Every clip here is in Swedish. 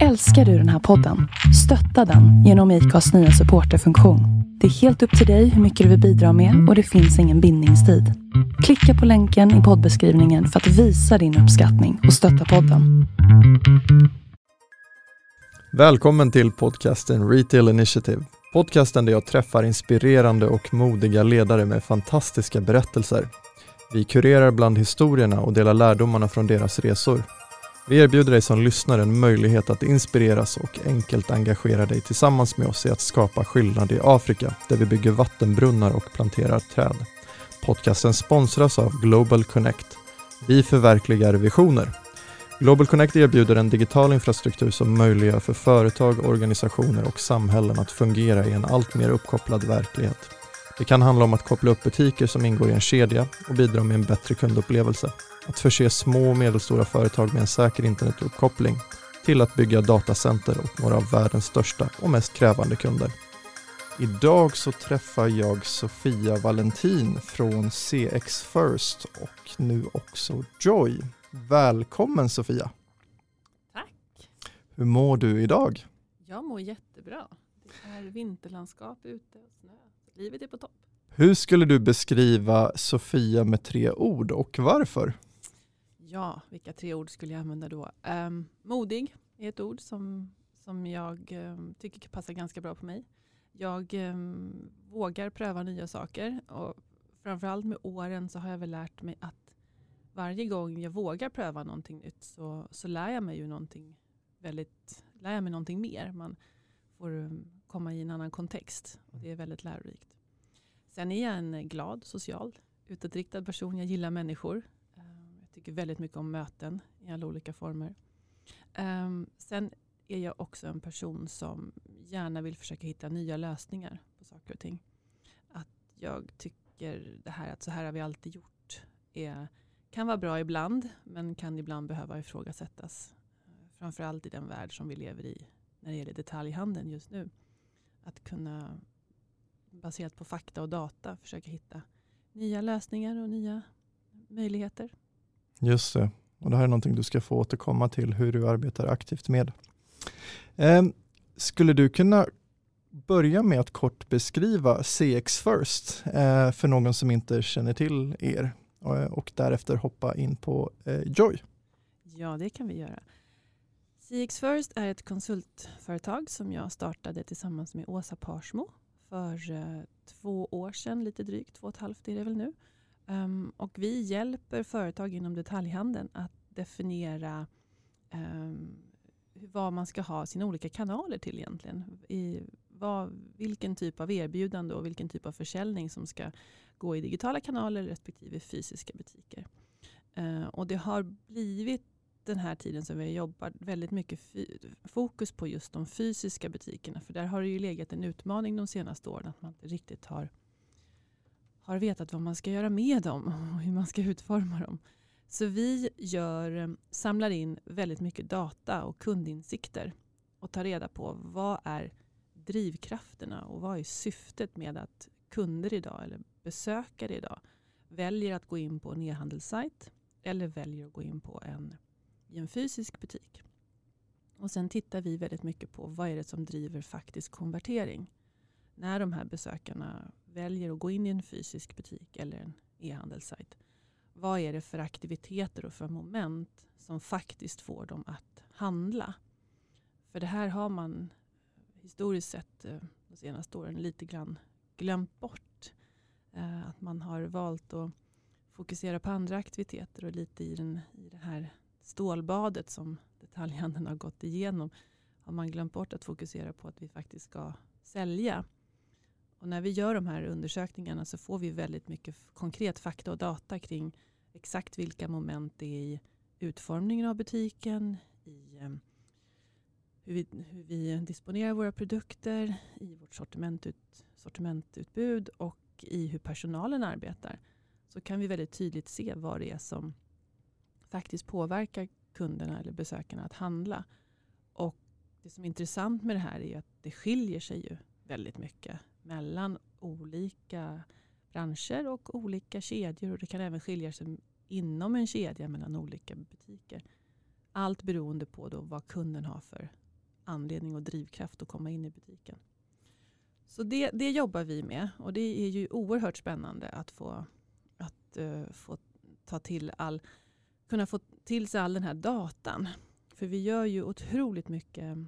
Älskar du den här podden? Stötta den genom IKAs nya supporterfunktion. Det är helt upp till dig hur mycket du vill bidra med och det finns ingen bindningstid. Klicka på länken i poddbeskrivningen för att visa din uppskattning och stötta podden. Välkommen till podcasten Retail Initiative. Podcasten där jag träffar inspirerande och modiga ledare med fantastiska berättelser. Vi kurerar bland historierna och delar lärdomarna från deras resor. Vi erbjuder dig som lyssnare en möjlighet att inspireras och enkelt engagera dig tillsammans med oss i att skapa skillnad i Afrika, där vi bygger vattenbrunnar och planterar träd. Podcasten sponsras av Global Connect. Vi förverkligar visioner. Global Connect erbjuder en digital infrastruktur som möjliggör för företag, organisationer och samhällen att fungera i en allt mer uppkopplad verklighet. Det kan handla om att koppla upp butiker som ingår i en kedja och bidra med en bättre kundupplevelse. Att förse små och medelstora företag med en säker internetuppkoppling till att bygga datacenter åt några av världens största och mest krävande kunder. Idag så träffar jag Sofia Valentin från CX First och nu också Joy. Välkommen Sofia! Tack! Hur mår du idag? Jag mår jättebra. Det är vinterlandskap ute och snö. Livet är på topp. Hur skulle du beskriva Sofia med tre ord och varför? Ja, vilka tre ord skulle jag använda då? Um, modig är ett ord som, som jag um, tycker passar ganska bra på mig. Jag um, vågar pröva nya saker och framförallt med åren så har jag väl lärt mig att varje gång jag vågar pröva någonting nytt så, så lär jag mig ju någonting väldigt, lär jag mig någonting mer. Man får komma i en annan kontext och det är väldigt lärorikt. Sen är jag en glad, social, utåtriktad person. Jag gillar människor tycker väldigt mycket om möten i alla olika former. Um, sen är jag också en person som gärna vill försöka hitta nya lösningar på saker och ting. Att jag tycker det här att så här har vi alltid gjort är, kan vara bra ibland men kan ibland behöva ifrågasättas. Eh, framförallt i den värld som vi lever i när det gäller detaljhandeln just nu. Att kunna baserat på fakta och data försöka hitta nya lösningar och nya möjligheter. Just det. Och det här är någonting du ska få återkomma till hur du arbetar aktivt med. Eh, skulle du kunna börja med att kort beskriva CX First eh, för någon som inte känner till er och, och därefter hoppa in på eh, Joy? Ja, det kan vi göra. CX First är ett konsultföretag som jag startade tillsammans med Åsa Parsmo för eh, två år sedan, lite drygt, två och ett halvt är det väl nu. Um, och vi hjälper företag inom detaljhandeln att definiera um, vad man ska ha sina olika kanaler till egentligen. I vad, vilken typ av erbjudande och vilken typ av försäljning som ska gå i digitala kanaler respektive fysiska butiker. Uh, och det har blivit den här tiden som vi har jobbat väldigt mycket fokus på just de fysiska butikerna. För där har det ju legat en utmaning de senaste åren att man inte riktigt har har vetat vad man ska göra med dem och hur man ska utforma dem. Så vi gör, eh, samlar in väldigt mycket data och kundinsikter och tar reda på vad är drivkrafterna och vad är syftet med att kunder idag eller besökare idag väljer att gå in på en e-handelssajt eller väljer att gå in på en, i en fysisk butik. Och sen tittar vi väldigt mycket på vad är det som driver faktisk konvertering. När de här besökarna väljer att gå in i en fysisk butik eller en e-handelssajt. Vad är det för aktiviteter och för moment som faktiskt får dem att handla? För det här har man historiskt sett eh, de senaste åren lite grann glömt bort. Eh, att man har valt att fokusera på andra aktiviteter och lite i, den, i det här stålbadet som detaljhandeln har gått igenom har man glömt bort att fokusera på att vi faktiskt ska sälja. Och när vi gör de här undersökningarna så får vi väldigt mycket konkret fakta och data kring exakt vilka moment det är i utformningen av butiken, i ehm, hur vi, hur vi disponerar våra produkter, i vårt sortimentut, sortimentutbud och i hur personalen arbetar. Så kan vi väldigt tydligt se vad det är som faktiskt påverkar kunderna eller besökarna att handla. Och det som är intressant med det här är att det skiljer sig ju väldigt mycket mellan olika branscher och olika kedjor. Och det kan även skilja sig inom en kedja mellan olika butiker. Allt beroende på då vad kunden har för anledning och drivkraft att komma in i butiken. Så det, det jobbar vi med och det är ju oerhört spännande att få, att, uh, få ta till all, kunna få till sig all den här datan. För vi gör ju otroligt mycket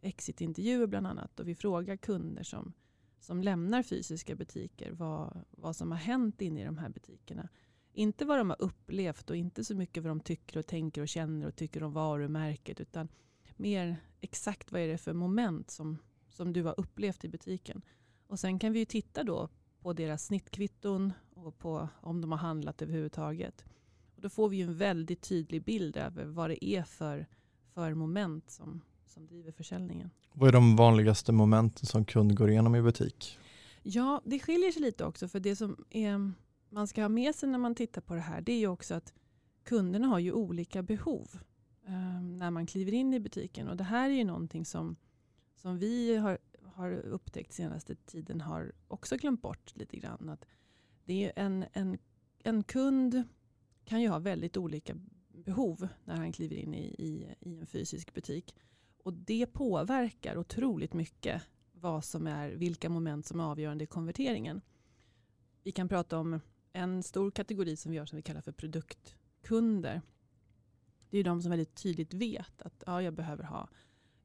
exitintervjuer bland annat och vi frågar kunder som, som lämnar fysiska butiker vad, vad som har hänt inne i de här butikerna. Inte vad de har upplevt och inte så mycket vad de tycker och tänker och känner och tycker om varumärket utan mer exakt vad är det för moment som, som du har upplevt i butiken. Och sen kan vi ju titta då på deras snittkvitton och på om de har handlat överhuvudtaget. Och då får vi ju en väldigt tydlig bild över vad det är för, för moment som, som driver försäljningen. Vad är de vanligaste momenten som kund går igenom i butik? Ja, det skiljer sig lite också. För det som är, man ska ha med sig när man tittar på det här det är ju också att kunderna har ju olika behov eh, när man kliver in i butiken. Och det här är ju någonting som, som vi har, har upptäckt senaste tiden har också glömt bort lite grann. Att det är en, en, en kund kan ju ha väldigt olika behov när han kliver in i, i, i en fysisk butik. Och det påverkar otroligt mycket vad som är, vilka moment som är avgörande i konverteringen. Vi kan prata om en stor kategori som vi gör som vi kallar för produktkunder. Det är de som väldigt tydligt vet att ja, jag behöver ha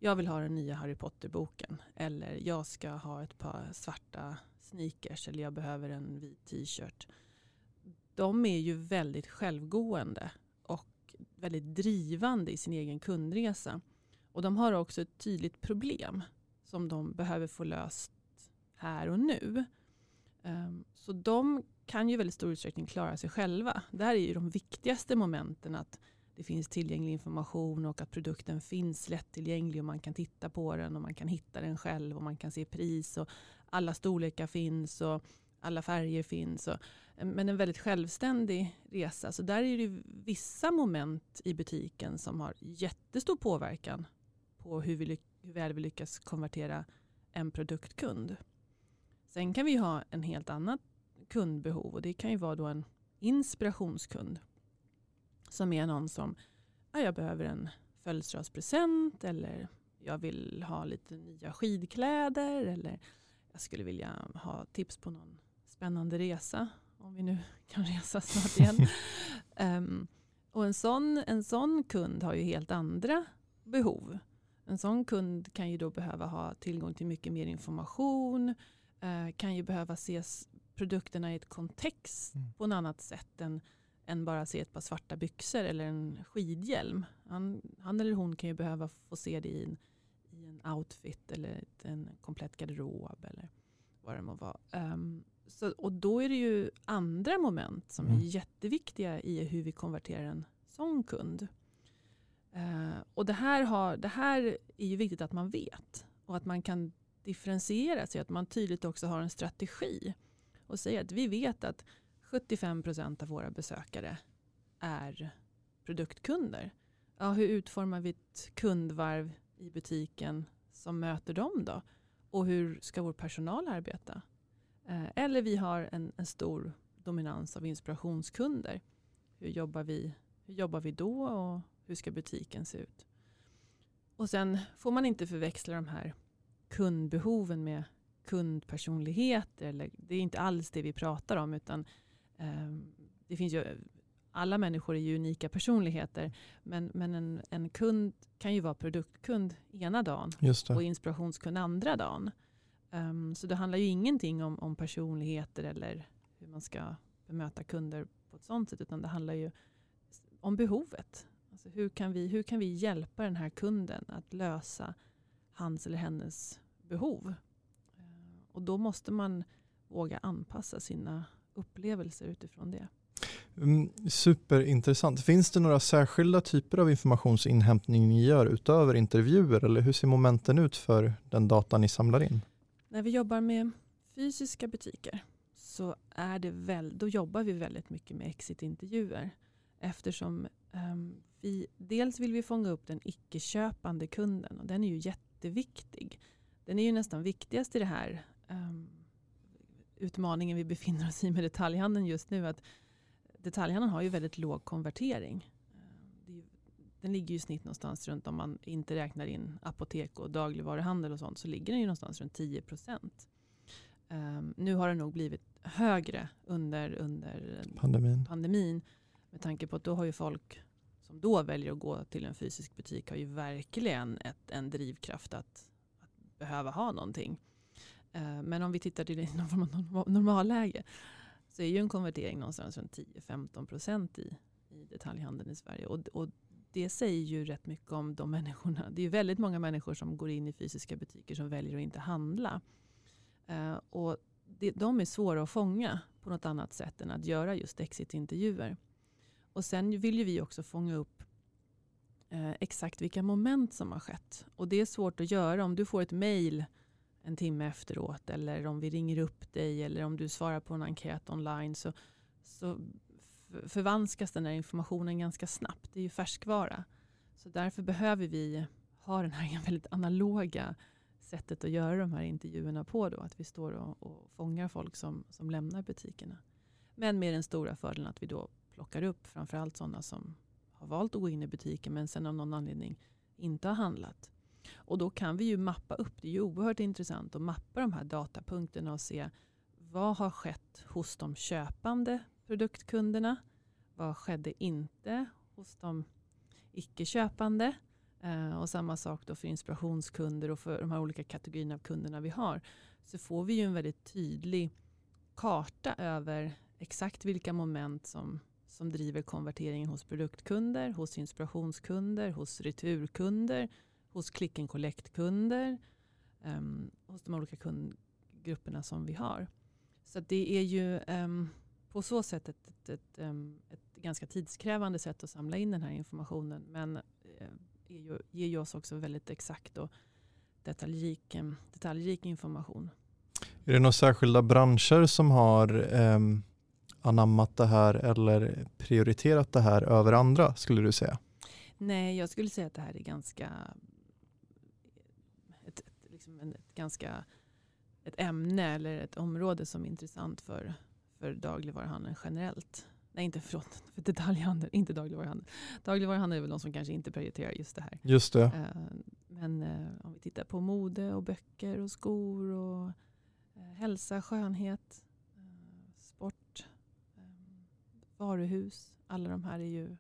jag vill ha den nya Harry Potter-boken. Eller jag ska ha ett par svarta sneakers. Eller jag behöver en vit t-shirt. De är ju väldigt självgående och väldigt drivande i sin egen kundresa. Och de har också ett tydligt problem som de behöver få löst här och nu. Ehm, så de kan ju i väldigt stor utsträckning klara sig själva. Det här är ju de viktigaste momenten. Att det finns tillgänglig information och att produkten finns lättillgänglig och man kan titta på den och man kan hitta den själv och man kan se pris och alla storlekar finns och alla färger finns. Och, eh, men en väldigt självständig resa. Så där är det vissa moment i butiken som har jättestor påverkan på hur, vi, hur väl vi lyckas konvertera en produktkund. Sen kan vi ha en helt annat kundbehov och det kan ju vara då en inspirationskund. Som är någon som, ja, jag behöver en födelsedagspresent eller jag vill ha lite nya skidkläder eller jag skulle vilja ha tips på någon spännande resa. Om vi nu kan resa snart igen. um, och en sån, en sån kund har ju helt andra behov. En sån kund kan ju då behöva ha tillgång till mycket mer information, eh, kan ju behöva se produkterna i ett kontext mm. på ett annat sätt än, än bara se ett par svarta byxor eller en skidhjälm. Han, han eller hon kan ju behöva få se det i en, i en outfit eller en komplett garderob eller vad det må vara. Um, så, och då är det ju andra moment som mm. är jätteviktiga i hur vi konverterar en sån kund. Uh, och det här, har, det här är ju viktigt att man vet och att man kan differentiera sig, att man tydligt också har en strategi och säger att vi vet att 75 procent av våra besökare är produktkunder. Ja, hur utformar vi ett kundvarv i butiken som möter dem då? Och hur ska vår personal arbeta? Eh, eller vi har en, en stor dominans av inspirationskunder. Hur jobbar, vi, hur jobbar vi då och hur ska butiken se ut? Och sen får man inte förväxla de här kundbehoven med kundpersonligheter. Eller, det är inte alls det vi pratar om. utan eh, det finns ju, Alla människor är ju unika personligheter. Men, men en, en kund kan ju vara produktkund ena dagen och inspirationskund andra dagen. Um, så det handlar ju ingenting om, om personligheter eller hur man ska bemöta kunder på ett sånt sätt. Utan det handlar ju om behovet. Alltså hur, kan vi, hur kan vi hjälpa den här kunden att lösa hans eller hennes behov? Uh, och då måste man våga anpassa sina upplevelser utifrån det. Mm, superintressant. Finns det några särskilda typer av informationsinhämtning ni gör utöver intervjuer eller hur ser momenten ut för den data ni samlar in? När vi jobbar med fysiska butiker så är det väl, då jobbar vi väldigt mycket med exit-intervjuer. Eftersom um, vi, dels vill vi fånga upp den icke-köpande kunden och den är ju jätteviktig. Den är ju nästan viktigast i det här um, utmaningen vi befinner oss i med detaljhandeln just nu. att Detaljhandeln har ju väldigt låg konvertering. Det är, den ligger ju i snitt någonstans runt, om man inte räknar in apotek och dagligvaruhandel och sånt, så ligger den ju någonstans runt 10 procent. Um, nu har det nog blivit högre under, under pandemin. pandemin. Med tanke på att då har ju folk som då väljer att gå till en fysisk butik har ju verkligen ett, en drivkraft att, att behöva ha någonting. Eh, men om vi tittar till normalläge så är ju en konvertering någonstans runt 10-15 procent i, i detaljhandeln i Sverige. Och, och det säger ju rätt mycket om de människorna. Det är ju väldigt många människor som går in i fysiska butiker som väljer att inte handla. Uh, och det, de är svåra att fånga på något annat sätt än att göra just exitintervjuer. Och sen vill ju vi också fånga upp eh, exakt vilka moment som har skett. Och det är svårt att göra om du får ett mail en timme efteråt eller om vi ringer upp dig eller om du svarar på en enkät online så, så förvanskas den här informationen ganska snabbt. Det är ju färskvara. Så därför behöver vi ha den här väldigt analoga sättet att göra de här intervjuerna på. Då, att vi står och, och fångar folk som, som lämnar butikerna. Men med den stora fördelen att vi då plockar upp framförallt sådana som har valt att gå in i butiken men sen av någon anledning inte har handlat. Och då kan vi ju mappa upp, det är ju oerhört intressant att mappa de här datapunkterna och se vad har skett hos de köpande produktkunderna? Vad skedde inte hos de icke-köpande? Eh, och samma sak då för inspirationskunder och för de här olika kategorierna av kunderna vi har. Så får vi ju en väldigt tydlig karta över exakt vilka moment som, som driver konverteringen hos produktkunder, hos inspirationskunder, hos returkunder, hos click and collect-kunder, um, hos de olika kundgrupperna som vi har. Så det är ju um, på så sätt ett, ett, ett, um, ett, ganska tidskrävande sätt att samla in den här informationen. Men uh, ju, ger ju oss också väldigt exakt och detaljrik, detaljrik information. Är det några särskilda branscher som har um, anammat det här eller prioriterat det här över andra skulle du säga? Nej, jag skulle säga att det här är ganska liksom en, ett ganska ett ämne eller ett område som är intressant för, för dagligvaruhandeln generellt. Nej, inte förlåt, för detaljhandeln, inte dagligvaruhandeln. Dagligvaruhandeln är väl de som kanske inte prioriterar just det här. Just det. Eh, men eh, om vi tittar på mode och böcker och skor och eh, hälsa, skönhet, varuhus. Alla de här är ju,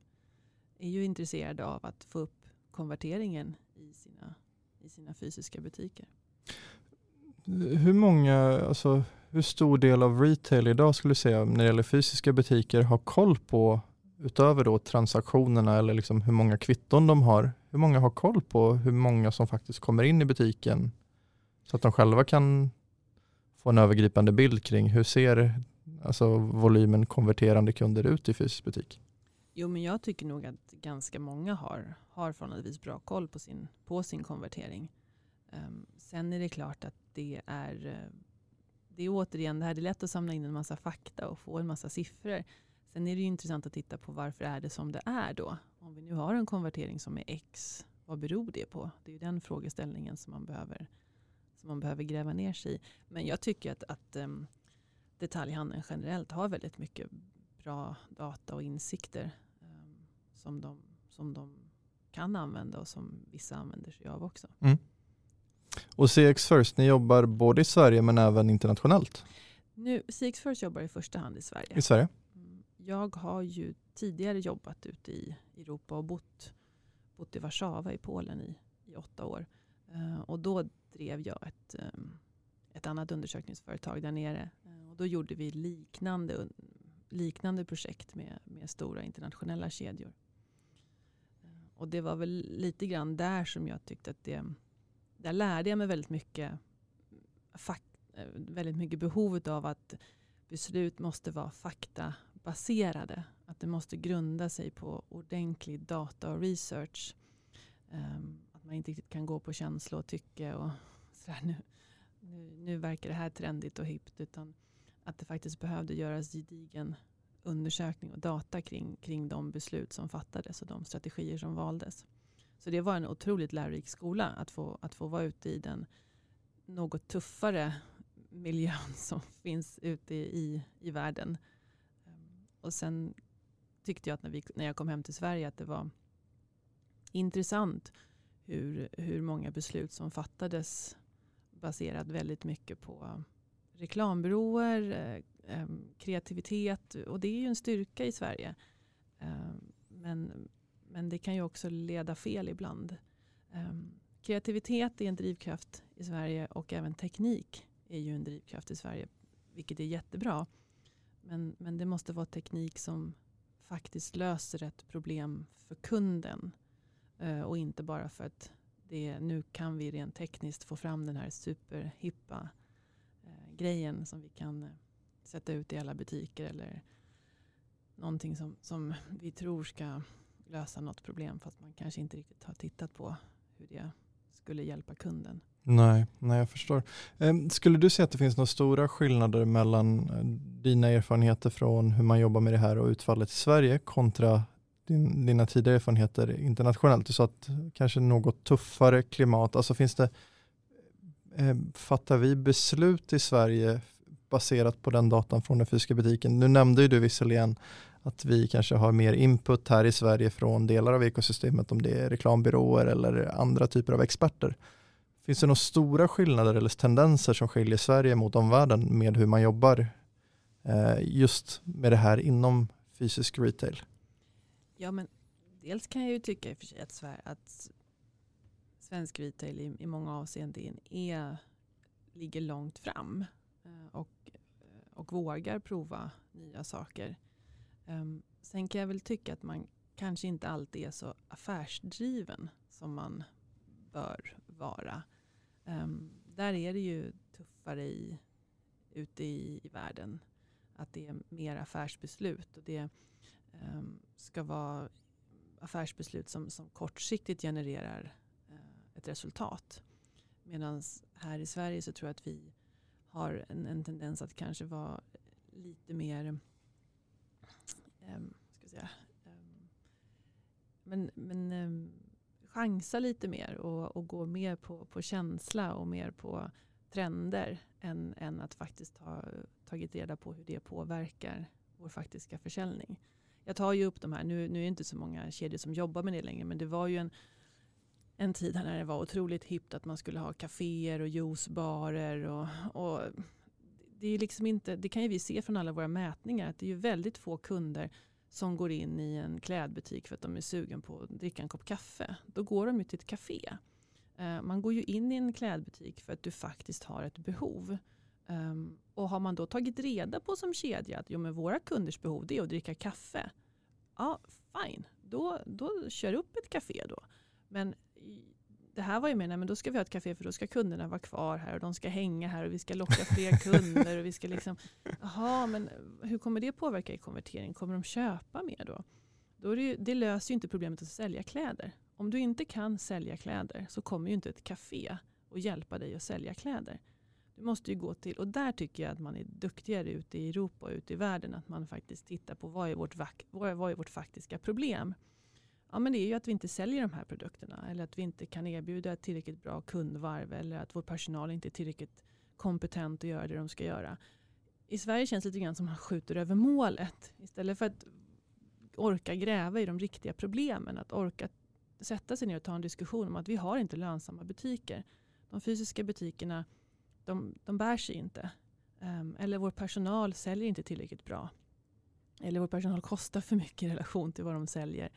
är ju intresserade av att få upp konverteringen i sina i sina fysiska butiker. Hur många, alltså hur stor del av retail idag skulle du säga när det gäller fysiska butiker har koll på, utöver då transaktionerna eller liksom hur många kvitton de har, hur många har koll på hur många som faktiskt kommer in i butiken så att de själva kan få en övergripande bild kring hur ser alltså, volymen konverterande kunder ut i fysisk butik? Jo, men jag tycker nog att ganska många har, har förhållandevis bra koll på sin, på sin konvertering. Um, sen är det klart att det är, eh, det är återigen det här, det är lätt att samla in en massa fakta och få en massa siffror. Sen är det ju intressant att titta på varför är det som det är då? Om vi nu har en konvertering som är X, vad beror det på? Det är ju den frågeställningen som man behöver, som man behöver gräva ner sig i. Men jag tycker att, att um, detaljhandeln generellt har väldigt mycket bra data och insikter um, som, de, som de kan använda och som vissa använder sig av också. Mm. Och CX First, ni jobbar både i Sverige men även internationellt? Nu, CX First jobbar i första hand i Sverige. I Sverige? Mm. Jag har ju tidigare jobbat ute i Europa och bott, bott i Warszawa i Polen i, i åtta år. Uh, och då drev jag ett, um, ett annat undersökningsföretag där nere. Och då gjorde vi liknande liknande projekt med, med stora internationella kedjor. Eh, och det var väl lite grann där som jag tyckte att det, där lärde jag mig väldigt mycket, eh, väldigt mycket behovet av att beslut måste vara faktabaserade. Att det måste grunda sig på ordentlig data och research. Um, att man inte riktigt kan gå på känsla och tycke och sådär, nu, nu, nu verkar det här trendigt och hippt. Utan att det faktiskt behövde göras gedigen undersökning och data kring, kring de beslut som fattades och de strategier som valdes. Så det var en otroligt lärorik skola att få, att få vara ute i den något tuffare miljön som finns ute i, i världen. Ehm, och sen tyckte jag att när, vi, när jag kom hem till Sverige att det var, intressant hur, hur många beslut som fattades baserat väldigt mycket på reklambyråer, eh, kreativitet och det är ju en styrka i Sverige. Men, men det kan ju också leda fel ibland. Kreativitet är en drivkraft i Sverige och även teknik är ju en drivkraft i Sverige, vilket är jättebra. Men, men det måste vara teknik som faktiskt löser ett problem för kunden eh, och inte bara för att det, nu kan vi rent tekniskt få fram den här superhippa grejen som vi kan eh, sätta ut i alla butiker eller någonting som, som vi tror ska lösa något problem fast man kanske inte riktigt har tittat på hur det skulle hjälpa kunden. Nej, nej jag förstår. Ehm, skulle du säga att det finns några stora skillnader mellan eh, dina erfarenheter från hur man jobbar med det här och utfallet i Sverige kontra din, dina tidigare erfarenheter internationellt? Du sa att kanske något tuffare klimat. Alltså finns det, Eh, fattar vi beslut i Sverige baserat på den datan från den fysiska butiken? Nu nämnde ju du visserligen att vi kanske har mer input här i Sverige från delar av ekosystemet om det är reklambyråer eller andra typer av experter. Finns det några stora skillnader eller tendenser som skiljer Sverige mot omvärlden med hur man jobbar eh, just med det här inom fysisk retail? Ja, men dels kan jag ju tycka i och för sig att, att svensk retail i, i många avseenden är, ligger långt fram eh, och, eh, och vågar prova nya saker. Ehm, sen kan jag väl tycka att man kanske inte alltid är så affärsdriven som man bör vara. Ehm, där är det ju tuffare i, ute i, i världen. Att det är mer affärsbeslut. Och det, ehm, ska vara affärsbeslut som, som kortsiktigt genererar ett resultat. Medan här i Sverige så tror jag att vi har en, en tendens att kanske vara lite mer um, ska säga, um, men, men um, chansa lite mer och, och gå mer på, på känsla och mer på trender än, än att faktiskt ha tagit reda på hur det påverkar vår faktiska försäljning jag tar ju upp de här, nu, nu är det inte så många kedjor som jobbar med det längre, men det var ju en, en tid när det var otroligt hippt att man skulle ha kaféer och juicebarer. Och, och det, är liksom inte, det kan ju vi se från alla våra mätningar att det är ju väldigt få kunder som går in i en klädbutik för att de är sugen på att dricka en kopp kaffe. Då går de ju till ett kafé. Eh, man går ju in i en klädbutik för att du faktiskt har ett behov. Ehm, och har man då tagit reda på som kedja att jo, men våra kunders behov är att dricka kaffe. Ja, fine. Då, då kör upp ett kafé. då. Men det här var ju meningen, men då ska vi ha ett café för då ska kunderna vara kvar här och de ska hänga här och vi ska locka fler kunder. Och vi ska liksom, aha, men hur kommer det påverka i konvertering? Kommer de köpa mer då? då det, ju, det löser ju inte problemet att sälja kläder. Om du inte kan sälja kläder så kommer ju inte ett café att hjälpa dig att sälja kläder. Du måste ju gå till, och där tycker jag att man är duktigare ute i Europa och ute i världen. Att man faktiskt tittar på vad är vårt, vad är vårt faktiska problem. Ja, men det är ju att vi inte säljer de här produkterna. Eller att vi inte kan erbjuda ett tillräckligt bra kundvarv. Eller att vår personal inte är tillräckligt kompetent att göra det de ska göra. I Sverige känns det lite grann som att man skjuter över målet. Istället för att orka gräva i de riktiga problemen. Att orka sätta sig ner och ta en diskussion om att vi har inte lönsamma butiker. De fysiska butikerna de, de bär sig inte. Um, eller vår personal säljer inte tillräckligt bra. Eller vår personal kostar för mycket i relation till vad de säljer.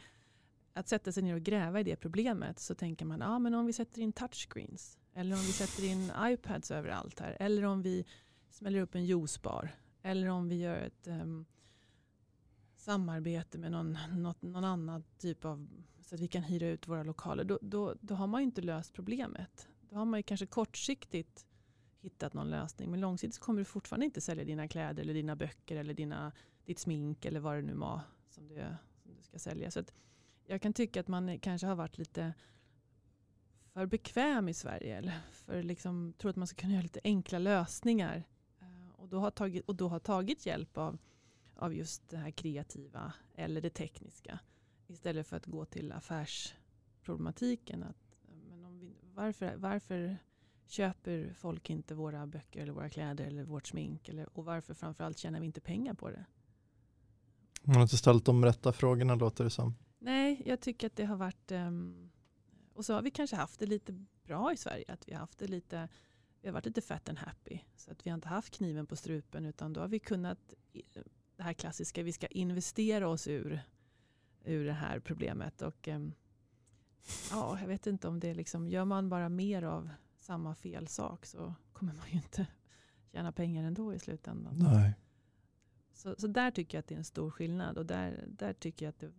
Att sätta sig ner och gräva i det problemet så tänker man, ja ah, men om vi sätter in touchscreens. Eller om vi sätter in iPads överallt här. Eller om vi smäller upp en juicebar. Eller om vi gör ett um, samarbete med någon, något, någon annan typ av, så att vi kan hyra ut våra lokaler. Då, då, då har man ju inte löst problemet. Då har man ju kanske kortsiktigt hittat någon lösning. Men långsiktigt kommer du fortfarande inte sälja dina kläder eller dina böcker eller dina, ditt smink eller vad det nu var som du, som du ska sälja. Så jag kan tycka att man kanske har varit lite för bekväm i Sverige. Eller för liksom, tror att man ska kunna göra lite enkla lösningar. Eh, och då har tagit, och då har tagit hjälp av, av just det här kreativa eller det tekniska. Istället för att gå till affärsproblematiken. Att, men om vi, varför, varför köper folk inte våra böcker eller våra kläder eller vårt smink? Eller, och varför framförallt tjänar vi inte pengar på det? Man har inte ställt de rätta frågorna låter det som. Nej, jag tycker att det har varit um, Och så har vi kanske haft det lite bra i Sverige. Att vi har haft det lite vi har varit lite fat and happy. Så att vi har inte haft kniven på strupen utan då har vi kunnat, det här klassiska, vi ska investera oss ur, ur det här problemet. Och ehm, ja, jag vet inte om det är liksom, gör man bara mer av samma fel sak så kommer man ju inte tjäna pengar ändå i slutändan. Nej. Så, så där tycker jag att det är en stor skillnad och där, där tycker jag att, det,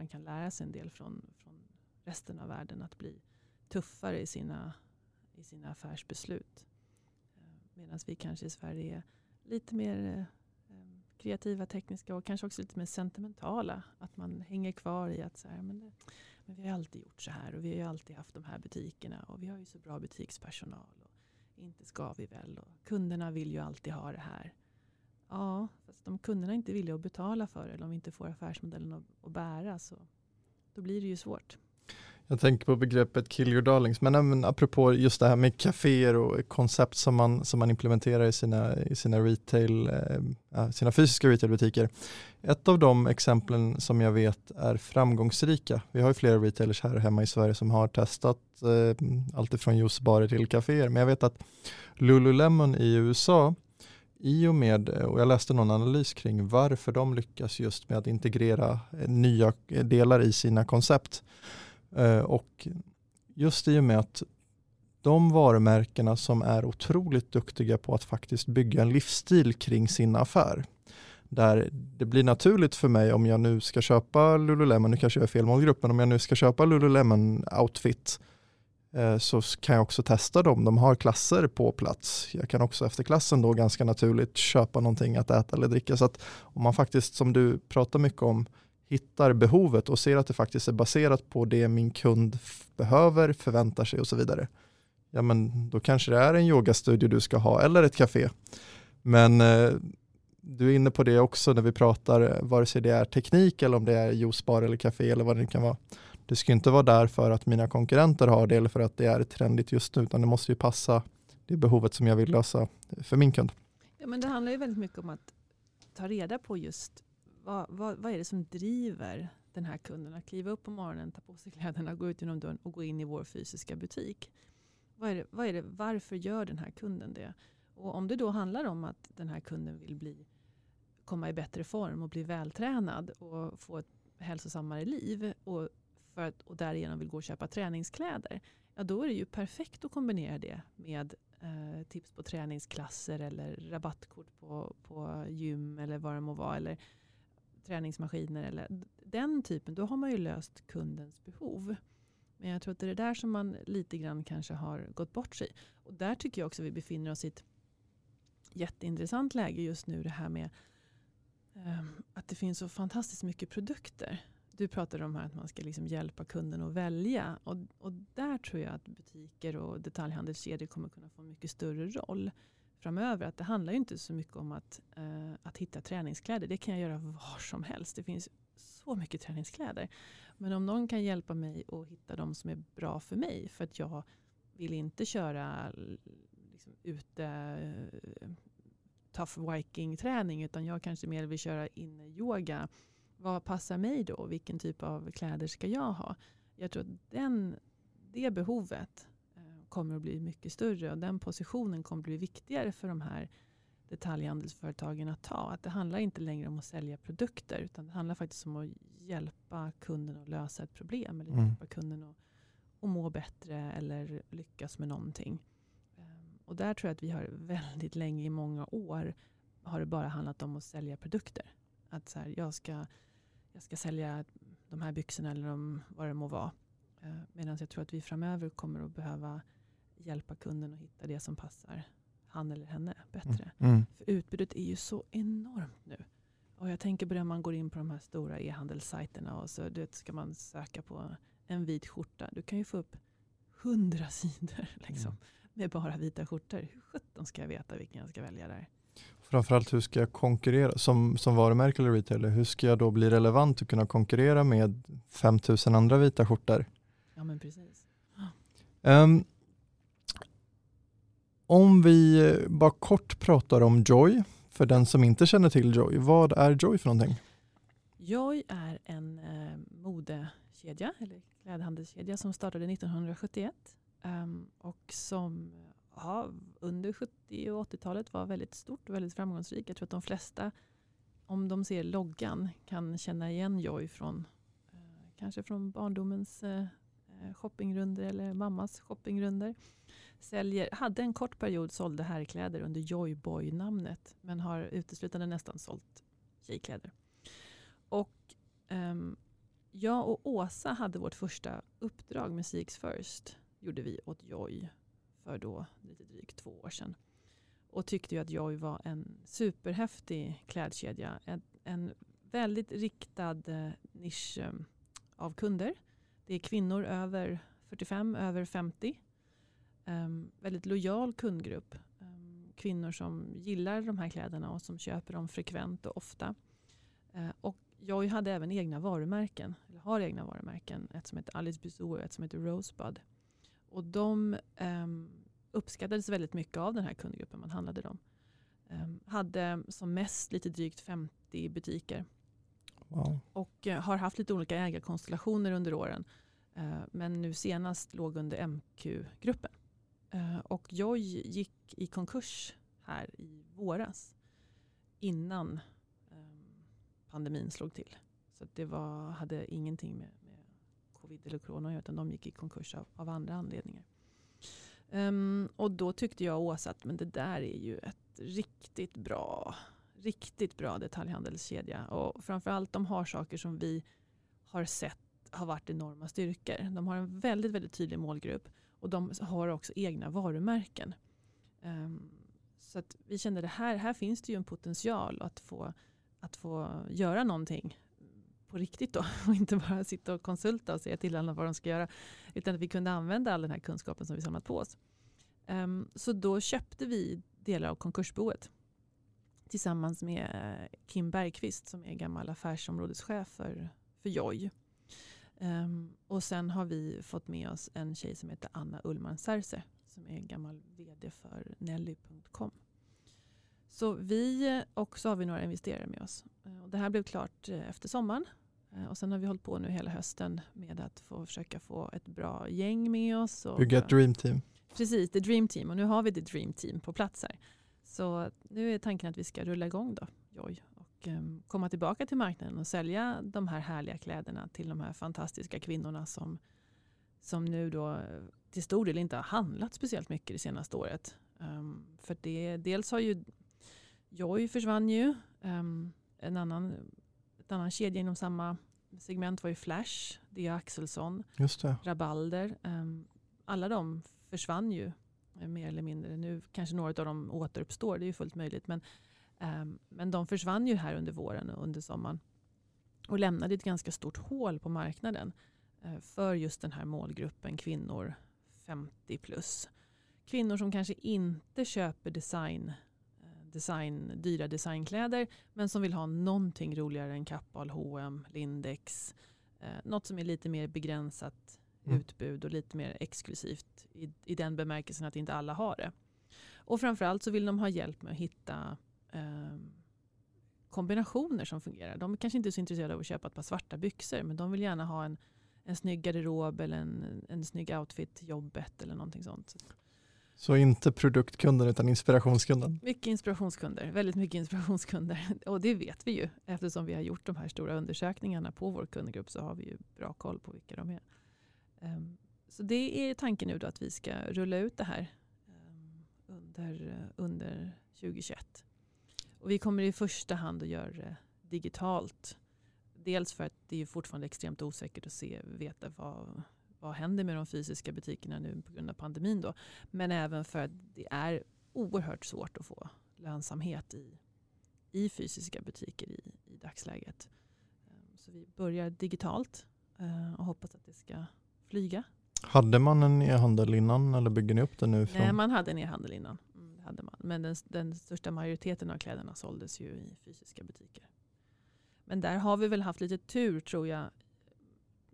man kan lära sig en del från, från resten av världen att bli tuffare i sina i sina affärsbeslut. Eh, Medan vi kanske i Sverige är lite mer eh, eh, kreativa, tekniska och kanske också lite mer sentimentala. Att man hänger kvar i att så här, men, det, men vi har alltid gjort så här och vi har alltid haft de här butikerna och vi har ju så bra butikspersonal. Och inte ska vi väl och kunderna vill ju alltid ha det här. Ja, fast om kunderna inte vill att betala för det eller om vi inte får affärsmodellen att, att bära så då blir det ju svårt. Jag tänker på begreppet kill your darlings, men även apropå just det här med kaféer och koncept som man, som man implementerar i sina, i sina, retail, eh, äh, sina fysiska retailbutiker. Ett av de exemplen som jag vet är framgångsrika, vi har ju flera retailers här hemma i Sverige som har testat eh, alltifrån juicebarer till kaféer, men jag vet att Lululemon i USA i och med, och jag läste någon analys kring varför de lyckas just med att integrera eh, nya eh, delar i sina koncept. Eh, och just i och med att de varumärkena som är otroligt duktiga på att faktiskt bygga en livsstil kring sin affär. Där det blir naturligt för mig om jag nu ska köpa Lululemon, nu kanske jag är fel målgrupp, men om jag nu ska köpa Lululemon outfit eh, Eh, så kan jag också testa dem. De har klasser på plats. Jag kan också efter klassen då ganska naturligt köpa någonting att äta eller dricka. Så att om man faktiskt, som du pratar mycket om, hittar behovet och ser att det faktiskt är baserat på det min kund behöver, förväntar sig och så vidare. Ja men då kanske det är en yogastudio du ska ha eller ett café. Men eh, du är inne på det också när vi pratar, eh, vare sig det är teknik eller om det är juicebar eller café eller vad det kan vara. Det ska inte vara där för att mina konkurrenter har det eller för att det är trendigt just nu, utan det måste ju passa det behovet som jag vill lösa för min kund. Ja, men det handlar ju väldigt mycket om att ta reda på just vad, vad, vad är det som driver den här kunden att kliva upp på morgonen, ta på sig kläderna, gå ut genom dörren och gå in i vår fysiska butik. Vad är det, vad är det, varför gör den här kunden det? Och om det då handlar om att den här kunden vill bli, komma i bättre form och bli vältränad och få ett hälsosammare liv och, för att, och därigenom vill gå och köpa träningskläder. Ja, då är det ju perfekt att kombinera det med eh, tips på träningsklasser eller rabattkort på, på gym eller vad det må vara. Eller träningsmaskiner eller den typen, då har man ju löst kundens behov. Men jag tror att det är det där som man lite grann kanske har gått bort sig. Och där tycker jag också att vi befinner oss i ett jätteintressant läge just nu. Det här med eh, att det finns så fantastiskt mycket produkter. Du pratade om här att man ska liksom hjälpa kunden att välja. Och, och där tror jag att butiker och detaljhandelskedjor kommer kunna få en mycket större roll framöver. Att det handlar ju inte så mycket om att, eh, att hitta träningskläder. Det kan jag göra var som helst. Det finns så mycket träningskläder. Men om någon kan hjälpa mig att hitta de som är bra för mig. För att jag vill inte köra liksom, ute eh, tough viking träning. Utan jag kanske mer vill köra inne yoga. Vad passar mig då? Vilken typ av kläder ska jag ha? Jag tror att den, det behovet kommer att bli mycket större och den positionen kommer att bli viktigare för de här detaljhandelsföretagen att ta. Att det handlar inte längre om att sälja produkter utan det handlar faktiskt om att hjälpa kunden att lösa ett problem eller mm. hjälpa kunden att, att må bättre eller lyckas med någonting. Ehm, och där tror jag att vi har väldigt länge, i många år, har det bara handlat om att sälja produkter. Att så här, jag, ska, jag ska sälja de här byxorna eller de, vad det må vara. Ehm, medan jag tror att vi framöver kommer att behöva hjälpa kunden att hitta det som passar han eller henne bättre. Mm. mm. För utbudet är ju så enormt nu. Och jag tänker på det man går in på de här stora e-handelssajterna och så det ska man söka på en vit skjorta. Du kan ju få upp hundra sidor liksom, mm. med bara vita skjortor. Hur sjutton ska jag veta vilken jag ska välja där? Framförallt hur ska jag konkurrera som, som varumärke eller retailer? Hur ska jag då bli relevant och kunna konkurrera med 5000 andra vita skjortor? Ja men precis. Um, om vi bara kort pratar om Joy, för den som inte känner till Joy, vad är Joy för någonting? Joy är en eh, modekedja, eller klädhandelskedja som startade 1971 um, och som ja, under 70 och 80-talet var väldigt stort och väldigt framgångsrikt. Jag tror att de flesta, om de ser loggan, kan känna igen Joy från eh, kanske från barndomens eh, shoppingrunder eller mammas shoppingrunder. Säljer, hade en kort period sålde herrkläder under Joyboy-namnet men har uteslutande nästan sålt tjejkläder. Och um, jag och Åsa hade vårt första uppdrag, Musiks First, gjorde vi åt Joy för då lite drygt två år sedan. Och tyckte ju att Joy var en superhäftig klädkedja. En, en väldigt riktad eh, nisch eh, av kunder. Det är kvinnor över 45, över 50. Um, ehm, väldigt lojal kundgrupp. Um, kvinnor som gillar de här kläderna och som köper dem frekvent och ofta. Uh, och Joy hade även egna varumärken, eller har egna varumärken. Ett som heter Alice Bisou och ett som heter Rosebud. Och de um, uppskattades väldigt mycket av den här kundgruppen man handlade dem. Um, hade som mest lite drygt 50 butiker. Wow. Och uh, har haft lite olika ägarkonstellationer under åren. Uh, men nu senast låg under MQ-gruppen. Uh, och Joy gick i konkurs här i våras. Innan um, pandemin slog till. Så det var, hade ingenting med, covid eller corona utan de gick i konkurs av, av andra anledningar. Um, och då tyckte jag och Åsa att men det där är ju ett riktigt bra, riktigt bra detaljhandelskedja. Och framförallt de har saker som vi har sett har varit enorma styrkor. De har en väldigt, väldigt tydlig målgrupp och de har också egna varumärken. Um, så att vi kände att här, här finns det ju en potential att få, att få göra någonting på riktigt då och inte bara sitta och konsulta och säga till alla vad de ska göra. Utan att vi kunde använda all den här kunskapen som vi samlat på oss. Um, så då köpte vi delar av konkursboet tillsammans med eh, Kim Bergqvist som är gammal affärsområdeschef för, för Joy. Um, och sen har vi fått med oss en tjej som heter Anna Ullman Serse som är gammal vd för Nelly.com. Så vi, eh, och så har vi några investerare med oss. Ehm, och det här blev klart eh, efter sommaren. Eh, och sen har vi hållit på nu hela hösten med att få försöka få ett bra gäng med oss. Och Bygga ett dream team. Precis, the dream team. Och nu har vi the dream team på plats här. Så nu är tanken att vi ska rulla igång då, Joy. Och um, komma tillbaka till marknaden och sälja de här härliga kläderna till de här fantastiska kvinnorna som, som nu då till stor del inte har handlat speciellt mycket det senaste året. Um, för det, dels har ju Joy försvann ju. Um, en annan, ett annan kedja inom samma segment var ju Flash, Dia Axelsson, Just det. Rabalder. Um, alla de försvann ju eh, mer eller mindre. Nu kanske några av dem återuppstår, det är ju fullt möjligt. Men, um, men de försvann ju här under våren och under sommaren. Och lämnade ett ganska stort hål på marknaden uh, för just den här målgruppen kvinnor 50 plus. Kvinnor som kanske inte köper design design, dyra designkläder men som vill ha någonting roligare än Kappahl, H&M, Lindex. Eh, något som är lite mer begränsat mm. utbud och lite mer exklusivt i, i den bemärkelsen att inte alla har det. Och framförallt så vill de ha hjälp med att hitta eh, kombinationer som fungerar. De är kanske inte är så intresserade av att köpa ett par svarta byxor men de vill gärna ha en, en snygg garderob eller en, en snygg outfit till jobbet eller någonting sånt. Så inte produktkunden utan inspirationskunden? Mycket inspirationskunder, väldigt mycket inspirationskunder. Och det vet vi ju eftersom vi har gjort de här stora undersökningarna på vår kundgrupp så har vi ju bra koll på vilka de är. Ehm, så det är tanken nu då att vi ska rulla ut det här ehm, under, under 2021. Och vi kommer i första hand att göra det digitalt. Dels för att det är fortfarande extremt osäkert att se, veta vad vad händer med de fysiska butikerna nu på grund av pandemin. Då. Men även för att det är oerhört svårt att få lönsamhet i, i fysiska butiker i, i dagsläget. Ehm, så vi börjar digitalt eh, och hoppas att det ska flyga. Hade man en e-handel innan eller bygger ni upp det nu? Från... Nej, man hade en e-handel innan. Mm, det hade man. Men den, den största majoriteten av kläderna såldes ju i fysiska butiker. Men där har vi väl haft lite tur tror jag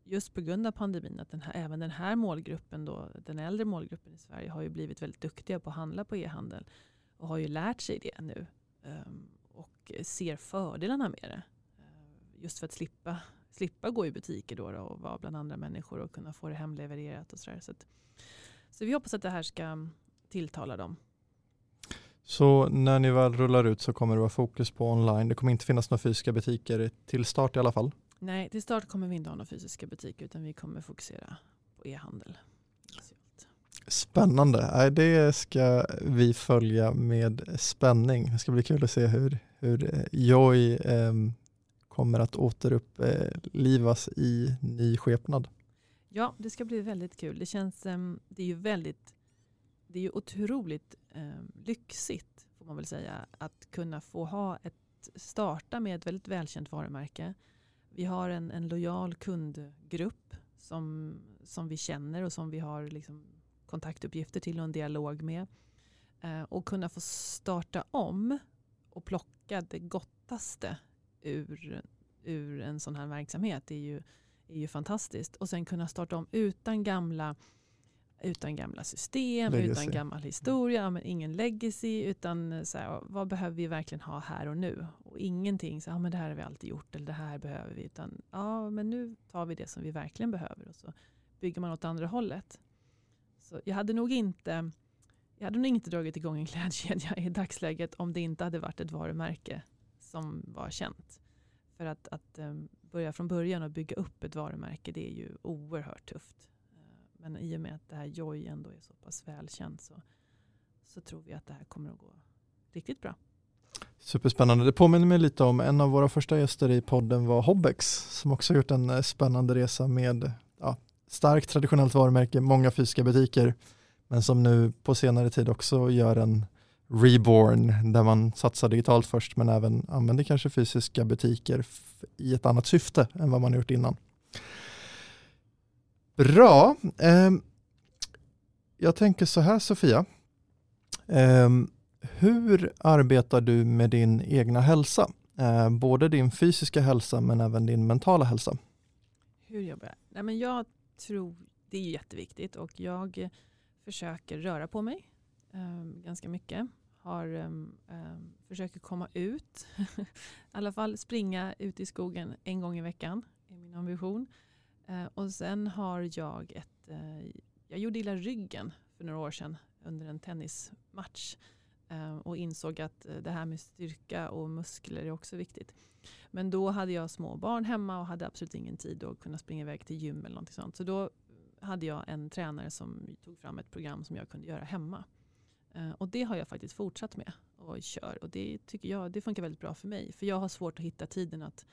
just på grund av pandemin att den här, även den här målgruppen, då, den äldre målgruppen i Sverige har ju blivit väldigt duktiga på att handla på e-handel och har ju lärt sig det nu um, och ser fördelarna med det. Uh, just för att slippa, slippa gå i butiker då, då och vara bland andra människor och kunna få det hemlevererat och sådär. Så, att, så vi hoppas att det här ska tilltala dem. Så när ni väl rullar ut så kommer det vara fokus på online. Det kommer inte finnas några fysiska butiker till start i alla fall? Nej, till start kommer vi inte ha några fysiska butiker utan vi kommer fokusera på e-handel. Spännande. Det ska vi följa med spänning. Det ska bli kul att se hur, hur eh, Joy eh, kommer att återupplivas i ny skepnad. Ja, det ska bli väldigt kul. Det känns, ehm, det är ju väldigt, det är ju otroligt eh, lyxigt får man väl säga att kunna få ha ett, starta med ett väldigt välkänt varumärke. Vi har en, en lojal kundgrupp som, som vi känner och som vi har liksom kontaktuppgifter till och en dialog med. Eh, och kunna få starta om och plocka det gottaste ur, ur en sån här verksamhet är ju, är ju fantastiskt. Och sen kunna starta om utan gamla utan gamla system, legacy. utan gammal historia, men ingen legacy, utan så här, vad behöver vi verkligen ha här och nu? Och ingenting, så, ja, men det här har vi alltid gjort eller det här behöver vi, utan ja, men nu tar vi det som vi verkligen behöver och så bygger man åt andra hållet. Så jag hade nog inte jag hade nog inte dragit igång en klädkedja i dagsläget om det inte hade varit ett varumärke som var känt. För att, att um, börja från början och bygga upp ett varumärke det är ju oerhört tufft. Uh, men i och med att det här Joy ändå är så pass välkänt så, så tror vi att det här kommer att gå riktigt bra. Superspännande. Det påminner mig lite om en av våra första gäster i podden var Hobbex som också gjort en eh, spännande resa med ja, starkt traditionellt varumärke, många fysiska butiker, men som nu på senare tid också gör en reborn där man satsar digitalt först men även använder kanske fysiska butiker i ett annat syfte än vad man har gjort innan. Bra. Eh, jag tänker så här Sofia. Ehm, hur arbetar du med din egna hälsa? Eh, både din fysiska hälsa men även din mentala hälsa. Hur jobbar jag? Nej, men jag tror det är jätteviktigt och jag försöker röra på mig eh, ganska mycket. Har, eh, försöker komma ut, i alla fall springa ut i skogen en gång i veckan är min ambition. Eh, och sen har jag ett, eh, jag gjorde illa ryggen för några år sedan under en tennismatch Eh, och insåg att eh, det här med styrka och muskler är också viktigt. Men då hade jag små barn hemma och hade absolut ingen tid att kunna springa iväg till gym eller någonting sånt. Så då hade jag en tränare som tog fram ett program som jag kunde göra hemma. Eh, och det har jag faktiskt fortsatt med och kör. Och det tycker jag det funkar väldigt bra för mig. För jag har svårt att hitta tiden att,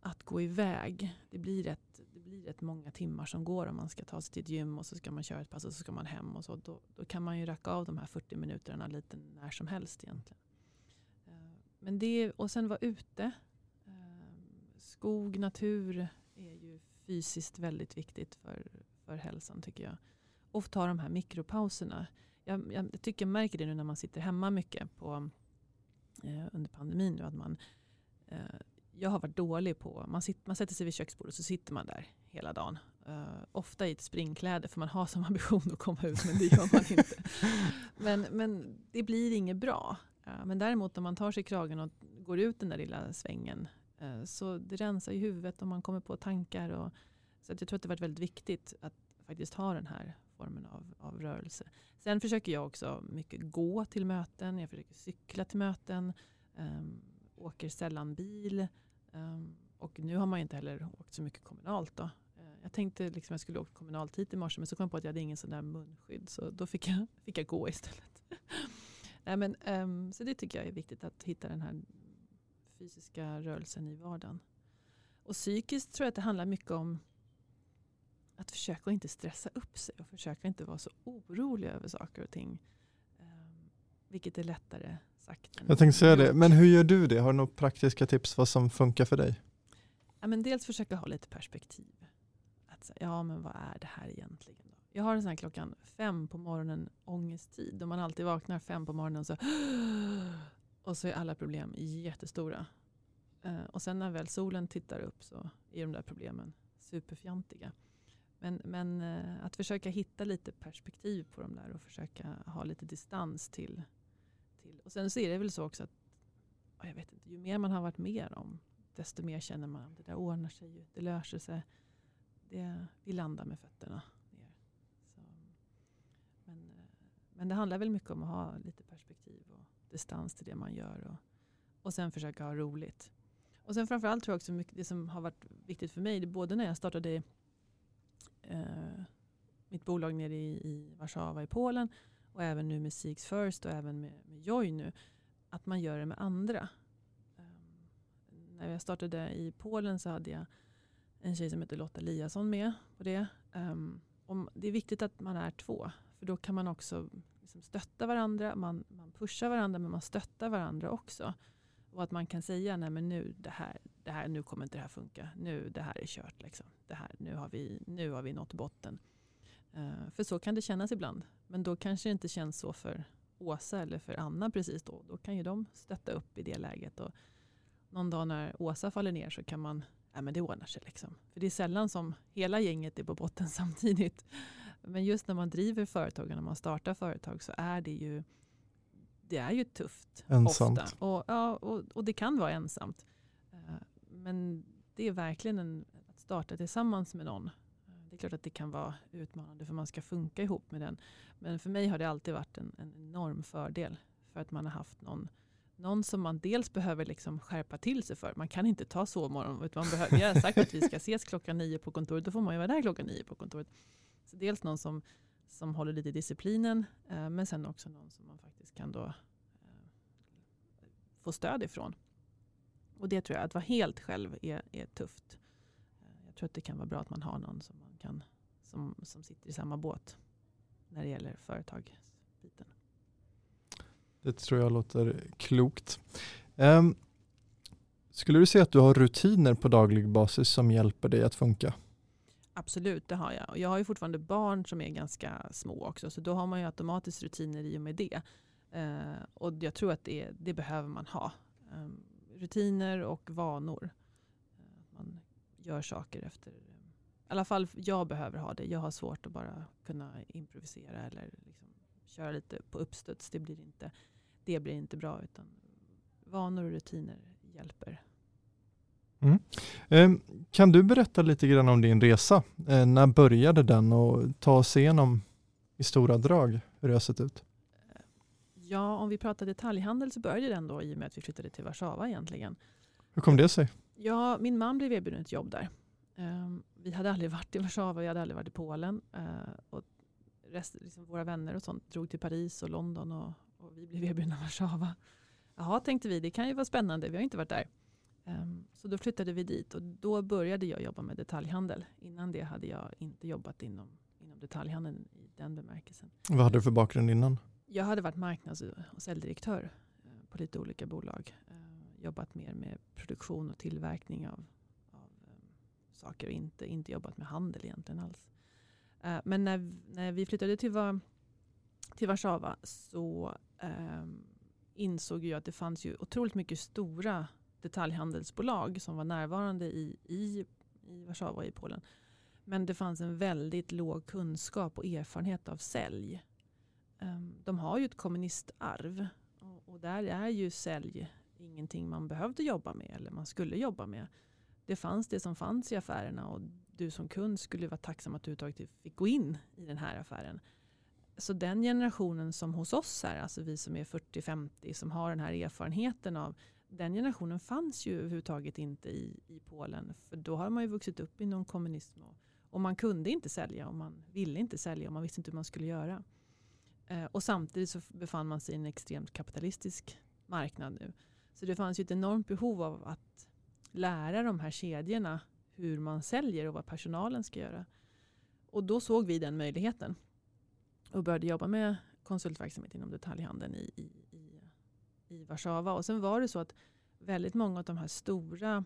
att gå iväg. Det blir, rätt, blir rätt många timmar som går om man ska ta sig till ett gym och så ska man köra ett pass och så ska man hem. och så. Då, då kan man ju racka av de här 40 minuterna lite när som helst egentligen. Eh, men det, och sen vara ute eh, skog, natur är ju fysiskt väldigt viktigt för, för hälsan tycker jag. Och ta de här mikropauserna. Jag, jag tycker jag märker det nu när man sitter hemma mycket på, eh, under pandemin. Nu, att man, eh, jag har varit dålig på, man, sitter, man sätter sig vid köksbordet och så sitter man där hela dagen. Uh, ofta i ett springkläde för man har som ambition att komma ut men det gör man inte. men, men det blir inget bra. Uh, men däremot om man tar sig kragen och går ut den där lilla svängen Eh, så det rensar i huvudet om man kommer på tankar. Och, så att jag tror att det varit väldigt viktigt att faktiskt ha den här formen av, av rörelse. Sen försöker jag också mycket gå till möten, jag försöker cykla till möten, um, åker sällan bil. Um, och nu har man inte heller åkt så mycket kommunalt. Då. Jag tänkte liksom jag skulle åka kommunalt hit i morse men så kom jag på att jag hade ingen sån där munskydd så då fick jag, fick jag gå istället. Nej, men, um, så det tycker jag är viktigt att hitta den här fysiska rörelsen i vardagen. Och psykiskt tror jag att det handlar mycket om att försöka inte stressa upp sig och försöka inte vara så orolig över saker och ting. Um, vilket är lättare sagt. Än jag tänkte säga det, men hur gör du det? Har du några praktiska tips vad som funkar för dig? Ja, men dels försöka ha lite perspektiv. Att ja men vad är det här egentligen? Då? Jag har en sån här klockan fem på morgonen ångesttid. Då man alltid vaknar fem på morgonen så och så är alla problem jättestora. Eh, och sen när väl solen tittar upp så är de där problemen superfjantiga. Men, men eh, att försöka hitta lite perspektiv på de där och försöka ha lite distans till. till. Och sen så är det väl så också att jag vet inte, ju mer man har varit med om desto mer känner man att det där ordnar sig. Det löser sig. Det, vi landar med fötterna ner. Så, men, eh, men det handlar väl mycket om att ha lite perspektiv och distans till det man gör. Och, och sen försöka ha roligt. Och sen framförallt tror jag också mycket, det som har varit viktigt för mig, både när jag startade eh, mitt bolag nere i, i Warszawa i Polen och även nu med Seeks First och även med, med Joy nu, att man gör det med andra. Um, när jag startade i Polen så hade jag en tjej som heter Lotta Eliasson med på det. Um, om, det är viktigt att man är två, för då kan man också liksom stötta varandra. Man, man pushar varandra, men man stöttar varandra också. Och att man kan säga, nej men nu, det här, det här, nu kommer inte det här funka. Nu, det här är kört. Liksom. Det här, nu, har vi, nu har vi nått botten. Uh, för så kan det kännas ibland. Men då kanske det inte känns så för Åsa eller för Anna precis då. Då kan ju de stötta upp i det läget. Och någon dag när Åsa faller ner så kan man, ja men det ordnar sig. Liksom. För det är sällan som hela gänget är på botten samtidigt. Men just när man driver företag och när man startar företag så är det ju, det är ju tufft. Ensamt. Ofta. Och, ja, och, och det kan vara ensamt. Eh, men det är verkligen en, att starta tillsammans med någon det är klart att det kan vara utmanande för man ska funka ihop med den. Men för mig har det alltid varit en, en enorm fördel. För att man har haft någon, någon som man dels behöver liksom skärpa till sig för. Man kan inte ta sovmorgon. Utan man behöver, har sagt att vi ska ses klockan nio på kontoret. Då får man ju vara där klockan nio på kontoret. Så dels någon som, som håller lite i disciplinen. Eh, men sen också någon som man faktiskt kan då, eh, få stöd ifrån. Och det tror jag, att vara helt själv är, är tufft. Eh, jag tror att det kan vara bra att man har någon som man kan, som, som sitter i samma båt när det gäller företagsbiten. Det tror jag låter klokt. Um, skulle du säga att du har rutiner på daglig basis som hjälper dig att funka? Absolut, det har jag. Och jag har ju fortfarande barn som är ganska små också, så då har man ju automatiskt rutiner i och med det. Uh, och jag tror att det, det behöver man ha. Um, rutiner och vanor. Uh, man gör saker efter i alla fall jag behöver ha det. Jag har svårt att bara kunna improvisera eller liksom köra lite på uppstuds. Det blir inte, det blir inte bra. utan Vanor och rutiner hjälper. Mm. Eh, kan du berätta lite grann om din resa? Eh, när började den och ta oss igenom i stora drag hur det har sett ut? Ja, om vi pratar detaljhandel så började den då i och med att vi flyttade till Warszawa egentligen. Hur kom det sig? Ja, min man blev erbjuden ett jobb där. Um, vi hade aldrig varit i Warszawa, vi hade aldrig varit i Polen. Uh, och rest, liksom våra vänner och sånt drog till Paris och London och, och vi blev erbjudna Warszawa. Jaha, tänkte vi, det kan ju vara spännande, vi har inte varit där. Um, så då flyttade vi dit och då började jag jobba med detaljhandel. Innan det hade jag inte jobbat inom, inom detaljhandeln i den bemärkelsen. Vad hade du för bakgrund innan? Jag hade varit marknads och säljdirektör uh, på lite olika bolag. Uh, jobbat mer med produktion och tillverkning av saker och inte, inte jobbat med handel egentligen alls. Eh, men när, när vi flyttade till, var, till Warszawa så um, insåg jag att det fanns ju otroligt mycket stora detaljhandelsbolag som var närvarande i, i, i Warszawa i Polen. Men det fanns en väldigt låg kunskap och erfarenhet av sälj. Um, de har ju ett kommunistarv och, och där är ju sälj ingenting man behövde jobba med eller man skulle jobba med det fanns det som fanns i affärerna och du som kund skulle vara tacksam att du överhuvudtaget fick gå in i den här affären. Så den generationen som hos oss här, alltså vi som är 40-50 som har den här erfarenheten av den generationen fanns ju överhuvudtaget inte i, i Polen. För då har man ju vuxit upp inom kommunism och, och man kunde inte sälja och man ville inte sälja och man visste inte hur man skulle göra. Eh, och samtidigt så befann man sig i en extremt kapitalistisk marknad nu. Så det fanns ju ett enormt behov av att lära de här kedjorna hur man säljer och vad personalen ska göra. Och då såg vi den möjligheten och började jobba med konsultverksamhet inom detaljhandeln i, i, i, i Warszawa. Och sen var det så att väldigt många av de här stora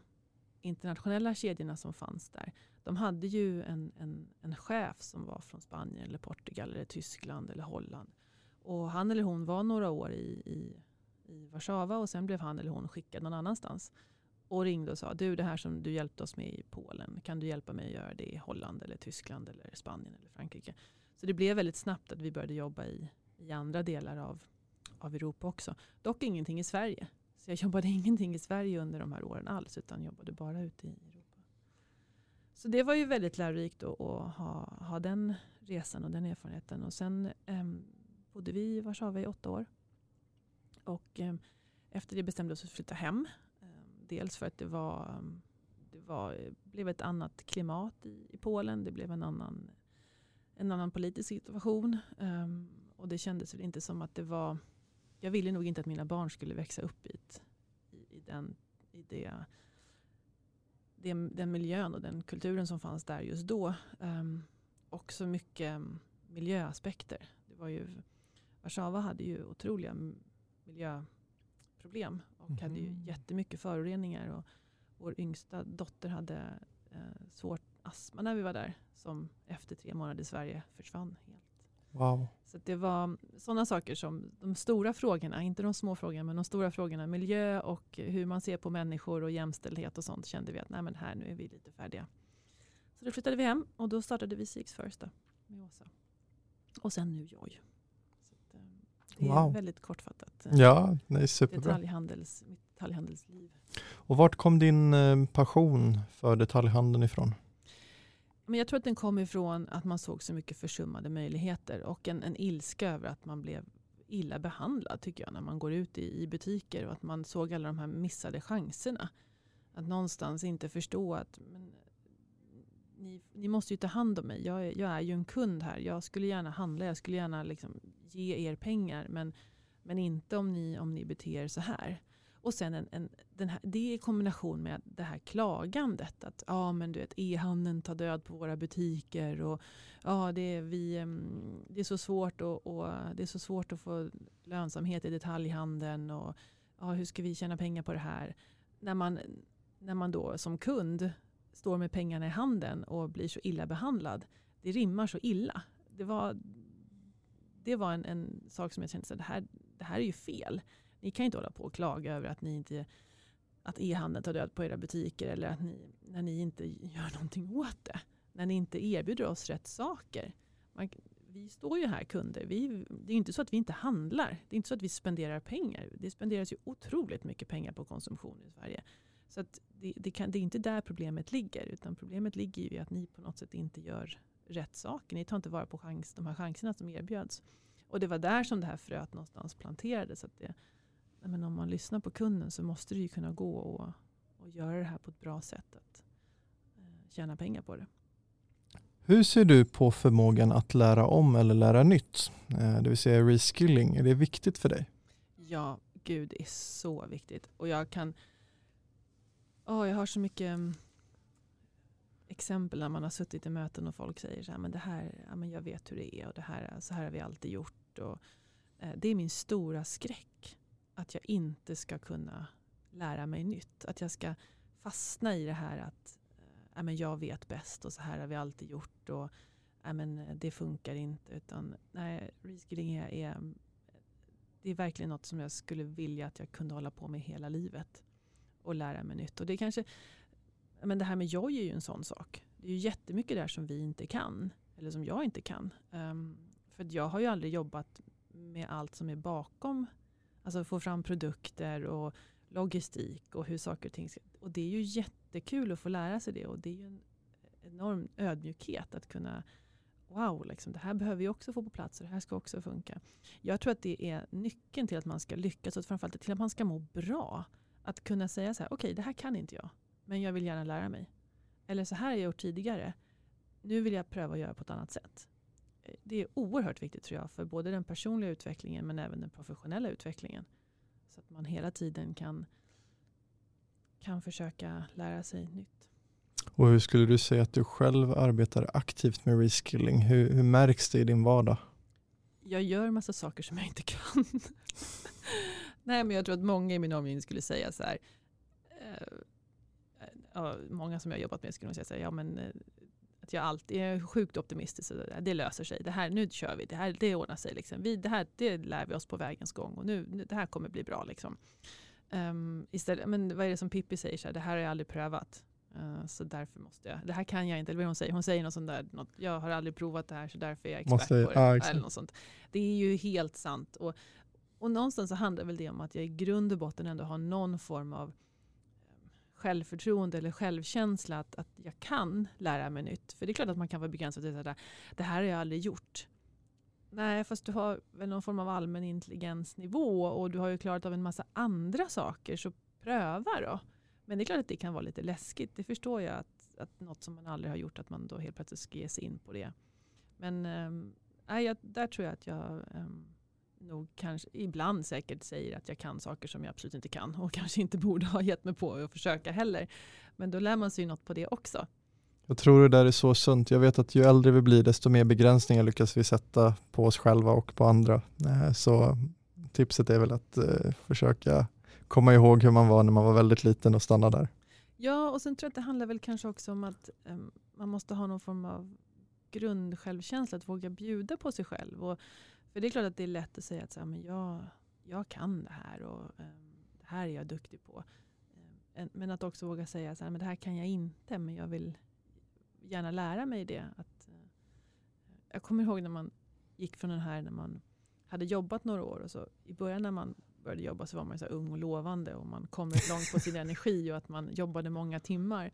internationella kedjorna som fanns där, de hade ju en, en, en chef som var från Spanien, eller Portugal, eller Tyskland eller Holland. Och han eller hon var några år i, i, i Warszawa och sen blev han eller hon skickad någon annanstans och ringde och sa du det här som du hjälpte oss med i Polen, kan du hjälpa mig att göra det i Holland eller Tyskland eller Spanien eller Frankrike. Så det blev väldigt snabbt att vi började jobba i, i andra delar av, av Europa också. Dock ingenting i Sverige. Så jag jobbade ingenting i Sverige under de här åren alls utan jobbade bara ute i Europa. Så det var ju väldigt lärorikt att, ha, ha den resan och den erfarenheten. Och sen eh, bodde vi i Warszawa i åtta år. Och eh, efter det bestämde vi oss för att flytta hem. Dels för att det var, ehm, det var, blev ett annat klimat i, i Polen. Det blev en annan, en annan politisk situation. Um, och det kändes väl inte som att det var... Jag ville nog inte att mina barn skulle växa upp i, ett, i, i, den, i det, det, den miljön och den kulturen som fanns där just då. Um, och så mycket miljöaspekter. Det var ju, Warszawa hade ju otroliga miljöproblem och mm. hade ju mhm. jättemycket föroreningar. Och vår yngsta dotter hade eh, svårt astma när vi var där som efter tre månader i Sverige försvann helt. Wow. Så det var sådana saker som de stora frågorna, inte de små frågorna, men de stora frågorna, miljö och hur man ser på människor och jämställdhet och sånt kände vi att nej men här nu är vi lite färdiga. Så då flyttade vi hem och då startade vi Seeks First då, med Åsa. Och sen nu Joy. Det är wow. väldigt kortfattat. Eh, ja, det är superbra. Detaljhandels, detaljhandelsliv. Och vart kom din eh, passion för detaljhandeln ifrån? Men jag tror att den kom ifrån att man såg så mycket försummade möjligheter och en, en ilska över att man blev illa behandlad tycker jag när man går ut i, i butiker och att man såg alla de här missade chanserna. Att någonstans inte förstå att men, ni, ni måste ju ta hand om mig. Jag är, jag är ju en kund här. Jag skulle gärna handla, jag skulle gärna liksom ge er pengar men, men inte om ni, om ni beter er så här. Och sen en, en, den här, det i kombination med det här klagandet. Att ja, men du vet, e-handeln tar död på våra butiker. Och, ja, det, är, vi, mm, det, är så svårt och, och, det är så svårt att få lönsamhet i detaljhandeln. Och, ja, hur ska vi tjäna pengar på det här? När man, när man då som kund står med pengarna i handen och blir så illa behandlad. Det rimmar så illa. Det var, det var en, en sak som jag kände att det här, det här är ju fel. Ni kan inte hålla på och klaga över att ni inte att e-handeln tar död på era butiker eller att ni, när ni inte gör någonting åt det. När ni inte erbjuder oss rätt saker. Man, vi står ju här kunder. Vi, det är inte så att vi inte handlar. Det är inte så att vi spenderar pengar. Det spenderas ju otroligt mycket pengar på konsumtion i Sverige. Så att det, det, kan, det är inte där problemet ligger. Utan problemet ligger ju i att ni på något sätt inte gör rätt saker. Ni tar inte vara på chans, de här chanserna som erbjöds. Och det var där som det här fröet någonstans planterades. Att det, men om man lyssnar på kunden så måste det ju kunna gå och, och göra det här på ett bra sätt. Att eh, tjäna pengar på det. Hur ser du på förmågan att lära om eller lära nytt? Eh, det vill säga reskilling. Är det viktigt för dig? Ja, gud det är så viktigt. Och jag kan... Oh, jag har så mycket mm, exempel när man har suttit i möten och folk säger så här, men det här, ja, men jag vet hur det är och det här, så här har vi alltid gjort. Och, eh, det är min stora skräck att jag inte ska kunna lära mig nytt. Att jag ska fastna i det här att äh, men jag vet bäst och så här har vi alltid gjort och äh, men eh, det funkar inte. Utan nej, reskilling är, är, det är verkligen något som jag skulle vilja att jag kunde hålla på med hela livet och lära mig nytt. Och det, kanske, men det här med joj är ju en sån sak. Det är ju jättemycket där som vi inte kan, eller som jag inte kan. Um, för jag har ju aldrig jobbat med allt som är bakom Alltså få fram produkter och logistik och hur saker och ting ska... Och det är ju jättekul att få lära sig det och det är ju en enorm ödmjukhet att kunna Wow, liksom, det här behöver vi också få på plats och det här ska också funka. Jag tror att det är nyckeln till att man ska lyckas och framförallt till att man ska må bra. Att kunna säga så här, okej okay, det här kan inte jag, men jag vill gärna lära mig. Eller så här har jag gjort tidigare, nu vill jag pröva att göra på ett annat sätt det är oerhört viktigt tror jag för både den personliga utvecklingen men även den professionella utvecklingen. Så att man hela tiden kan, kan försöka lära sig nytt. Och hur skulle du säga att du själv arbetar aktivt med reskilling? Hur, hur märks det i din vardag? Jag gör massa saker som jag inte kan. Nej, men jag tror att många i min omgivning skulle säga så här. Eh, många som jag har jobbat med skulle säga så här, ja men eh, att jag alltid är sjukt optimistisk. Och det löser sig. Det här, nu kör vi. Det här det ordnar sig. Liksom. Vi, det, här, det lär vi oss på vägens gång. Och nu, nu det här kommer bli bra. Liksom. Um, istället, men vad är det som Pippi säger? Så här, det här har jag aldrig prövat. Uh, så därför måste jag. Det här kan jag inte. Eller vad hon säger. Hon säger något sånt där. Något, jag har aldrig provat det här så därför är jag expert måste, på det. Ja, eller något sånt. Det är ju helt sant. Och, och någonstans så handlar väl det om att jag i grund och botten ändå har någon form av eh, självförtroende eller självkänsla att, att jag kan lära mig nytt. För det är klart att man kan vara begränsad till att det här har jag aldrig gjort. Nej, fast du har väl någon form av allmän intelligensnivå och du har ju klarat av en massa andra saker, så pröva då. Men det är klart att det kan vara lite läskigt. Det förstår jag att, att något som man aldrig har gjort, att man då helt plötsligt ska ge sig in på det. Men äh, jag, där tror jag att jag äh, nog kanske ibland säkert säger att jag kan saker som jag absolut inte kan och kanske inte borde ha gett mig på att försöka heller. Men då lär man sig något på det också. Jag tror det där är så sunt. Jag vet att ju äldre vi blir desto mer begränsningar lyckas vi sätta på oss själva och på andra. Eh, så tipset är väl att eh, försöka komma ihåg hur man var när man var väldigt liten och stanna där. Ja, och sen tror jag att det handlar väl kanske också om att um, man måste ha någon form av grundsjälvkänsla, att våga bjuda på sig själv. Och, för det är klart att det är lätt att säga att så här, men jag, jag kan det här och um, det här är jag duktig på. Um, men att också våga säga att det här kan jag inte, men jag vill gärna lära mig det. Att, uh, jag kommer ihåg när man gick från den här, när man hade jobbat några år och så i början när man började jobba så var man så ung och lovande och man kom rätt långt på sin energi och att man jobbade många timmar.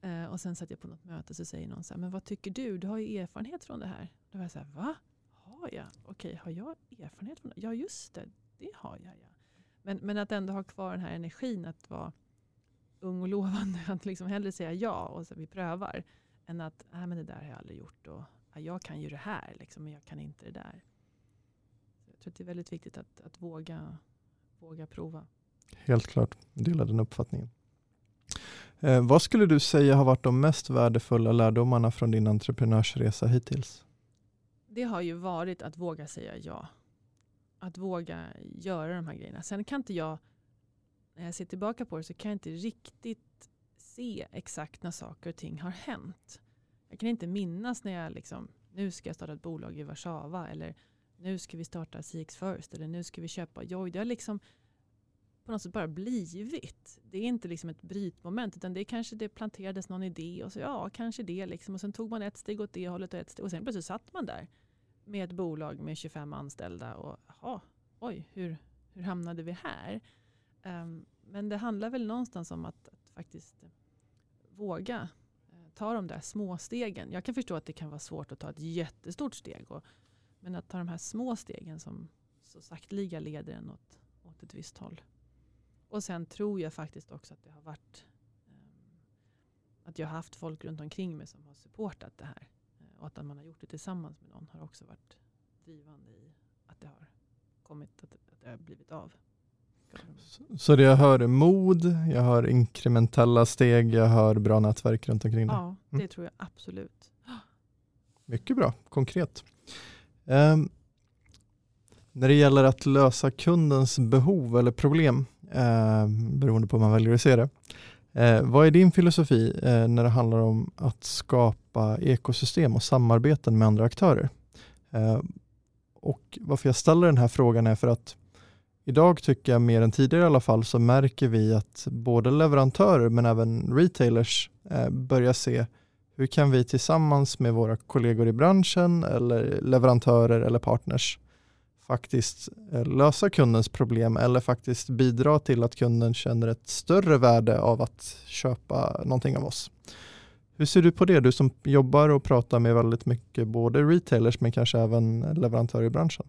Eh, och sen satt jag på något möte så säger någon så här, men vad tycker du? Du har ju erfarenhet från det här. Då var jag så här, va? Har jag? Okej, har jag erfarenhet från det? Ja just det, det har jag. Ja. Men, men att ändå ha kvar den här energin att vara ung och lovande. Att liksom hellre säga ja och så vi prövar. Än att, äh, men det där har jag aldrig gjort. Och, ja, jag kan ju det här liksom, men jag kan inte det där. Så jag tror att det är väldigt viktigt att, att våga våga prova. Helt klart, jag delar den uppfattningen. Eh, vad skulle du säga har varit de mest värdefulla lärdomarna från din entreprenörsresa hittills? Det har ju varit att våga säga ja. Att våga göra de här grejerna. Sen kan inte jag, när jag ser tillbaka på det, så kan jag inte riktigt se exakt när saker och ting har hänt. Jag kan inte minnas när jag liksom, nu ska jag starta ett bolag i Warszawa eller nu ska vi starta CX First eller nu ska vi köpa Joy. Det har liksom på något sätt bara blivit. Det är inte liksom ett brytmoment utan det är kanske det planterades någon idé och så ja, kanske det liksom. Och sen tog man ett steg åt det hållet och ett steg och sen plötsligt satt man där med ett bolag med 25 anställda och jaha, oj, hur, hur hamnade vi här? Um, men det handlar väl någonstans om att, att faktiskt eh, våga uh, ta de där små stegen. Jag kan förstå att det kan vara svårt att ta ett jättestort steg och men att ta de här små stegen som så sakteliga leder en åt, åt ett visst håll. Och sen tror jag faktiskt också att det har varit um, att jag har haft folk runt omkring mig som har supportat det här. Och att man har gjort det tillsammans med någon har också varit drivande i att det har kommit, att, att det har blivit av. Så, det jag hör är mod, jag hör inkrementella steg, jag hör bra nätverk runt omkring dig? Ja, det mm. tror jag absolut. Mycket bra, konkret. Um, när det gäller att lösa kundens behov eller problem, eh, beroende på hur man väljer att se det. Eh, vad är din filosofi eh, när det handlar om att skapa ekosystem och samarbeten med andra aktörer? Eh, och Varför jag ställer den här frågan är för att idag tycker jag mer än tidigare i alla fall så märker vi att både leverantörer men även retailers eh, börjar se hur kan vi tillsammans med våra kollegor i branschen eller leverantörer eller partners faktiskt eh, lösa kundens problem eller faktiskt bidra till att kunden känner ett större värde av att köpa någonting av oss. Hur ser du på det? Du som jobbar och pratar med väldigt mycket både retailers men kanske även leverantörer i branschen.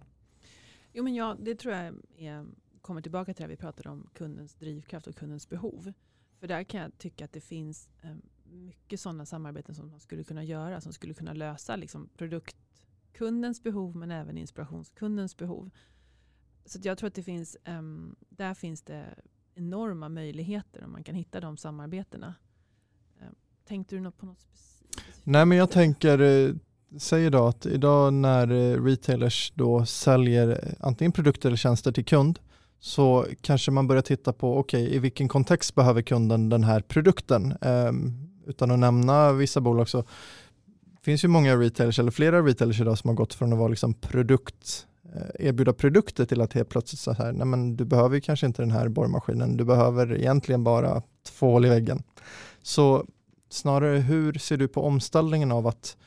Jo, men ja, det tror jag är, kommer tillbaka till det vi pratade om kundens drivkraft och kundens behov. För där kan jag tycka att det finns eh, mycket sådana samarbeten som man skulle kunna göra som skulle kunna lösa liksom kundens behov men även inspirationskundens behov. Så jag tror att det finns, um, där finns det enorma möjligheter om man kan hitta de samarbetena. Um, tänkte du något på något specifikt? Nej men jag tänker, eh, säg idag att idag när eh, retailers då säljer eh, antingen produkter eller tjänster till kund så kanske man börjar titta på, okej okay, i vilken kontext behöver kunden den här produkten? Um, utan att nämna vissa bolag så finns ju många retailers eller flera retailers idag som har gått från att vara liksom produkt, eh, erbjuda produkter till att helt plötsligt så här, nej men du behöver kanske inte den här borrmaskinen, du behöver egentligen bara tvål i väggen. Så snarare hur ser du på omställningen av att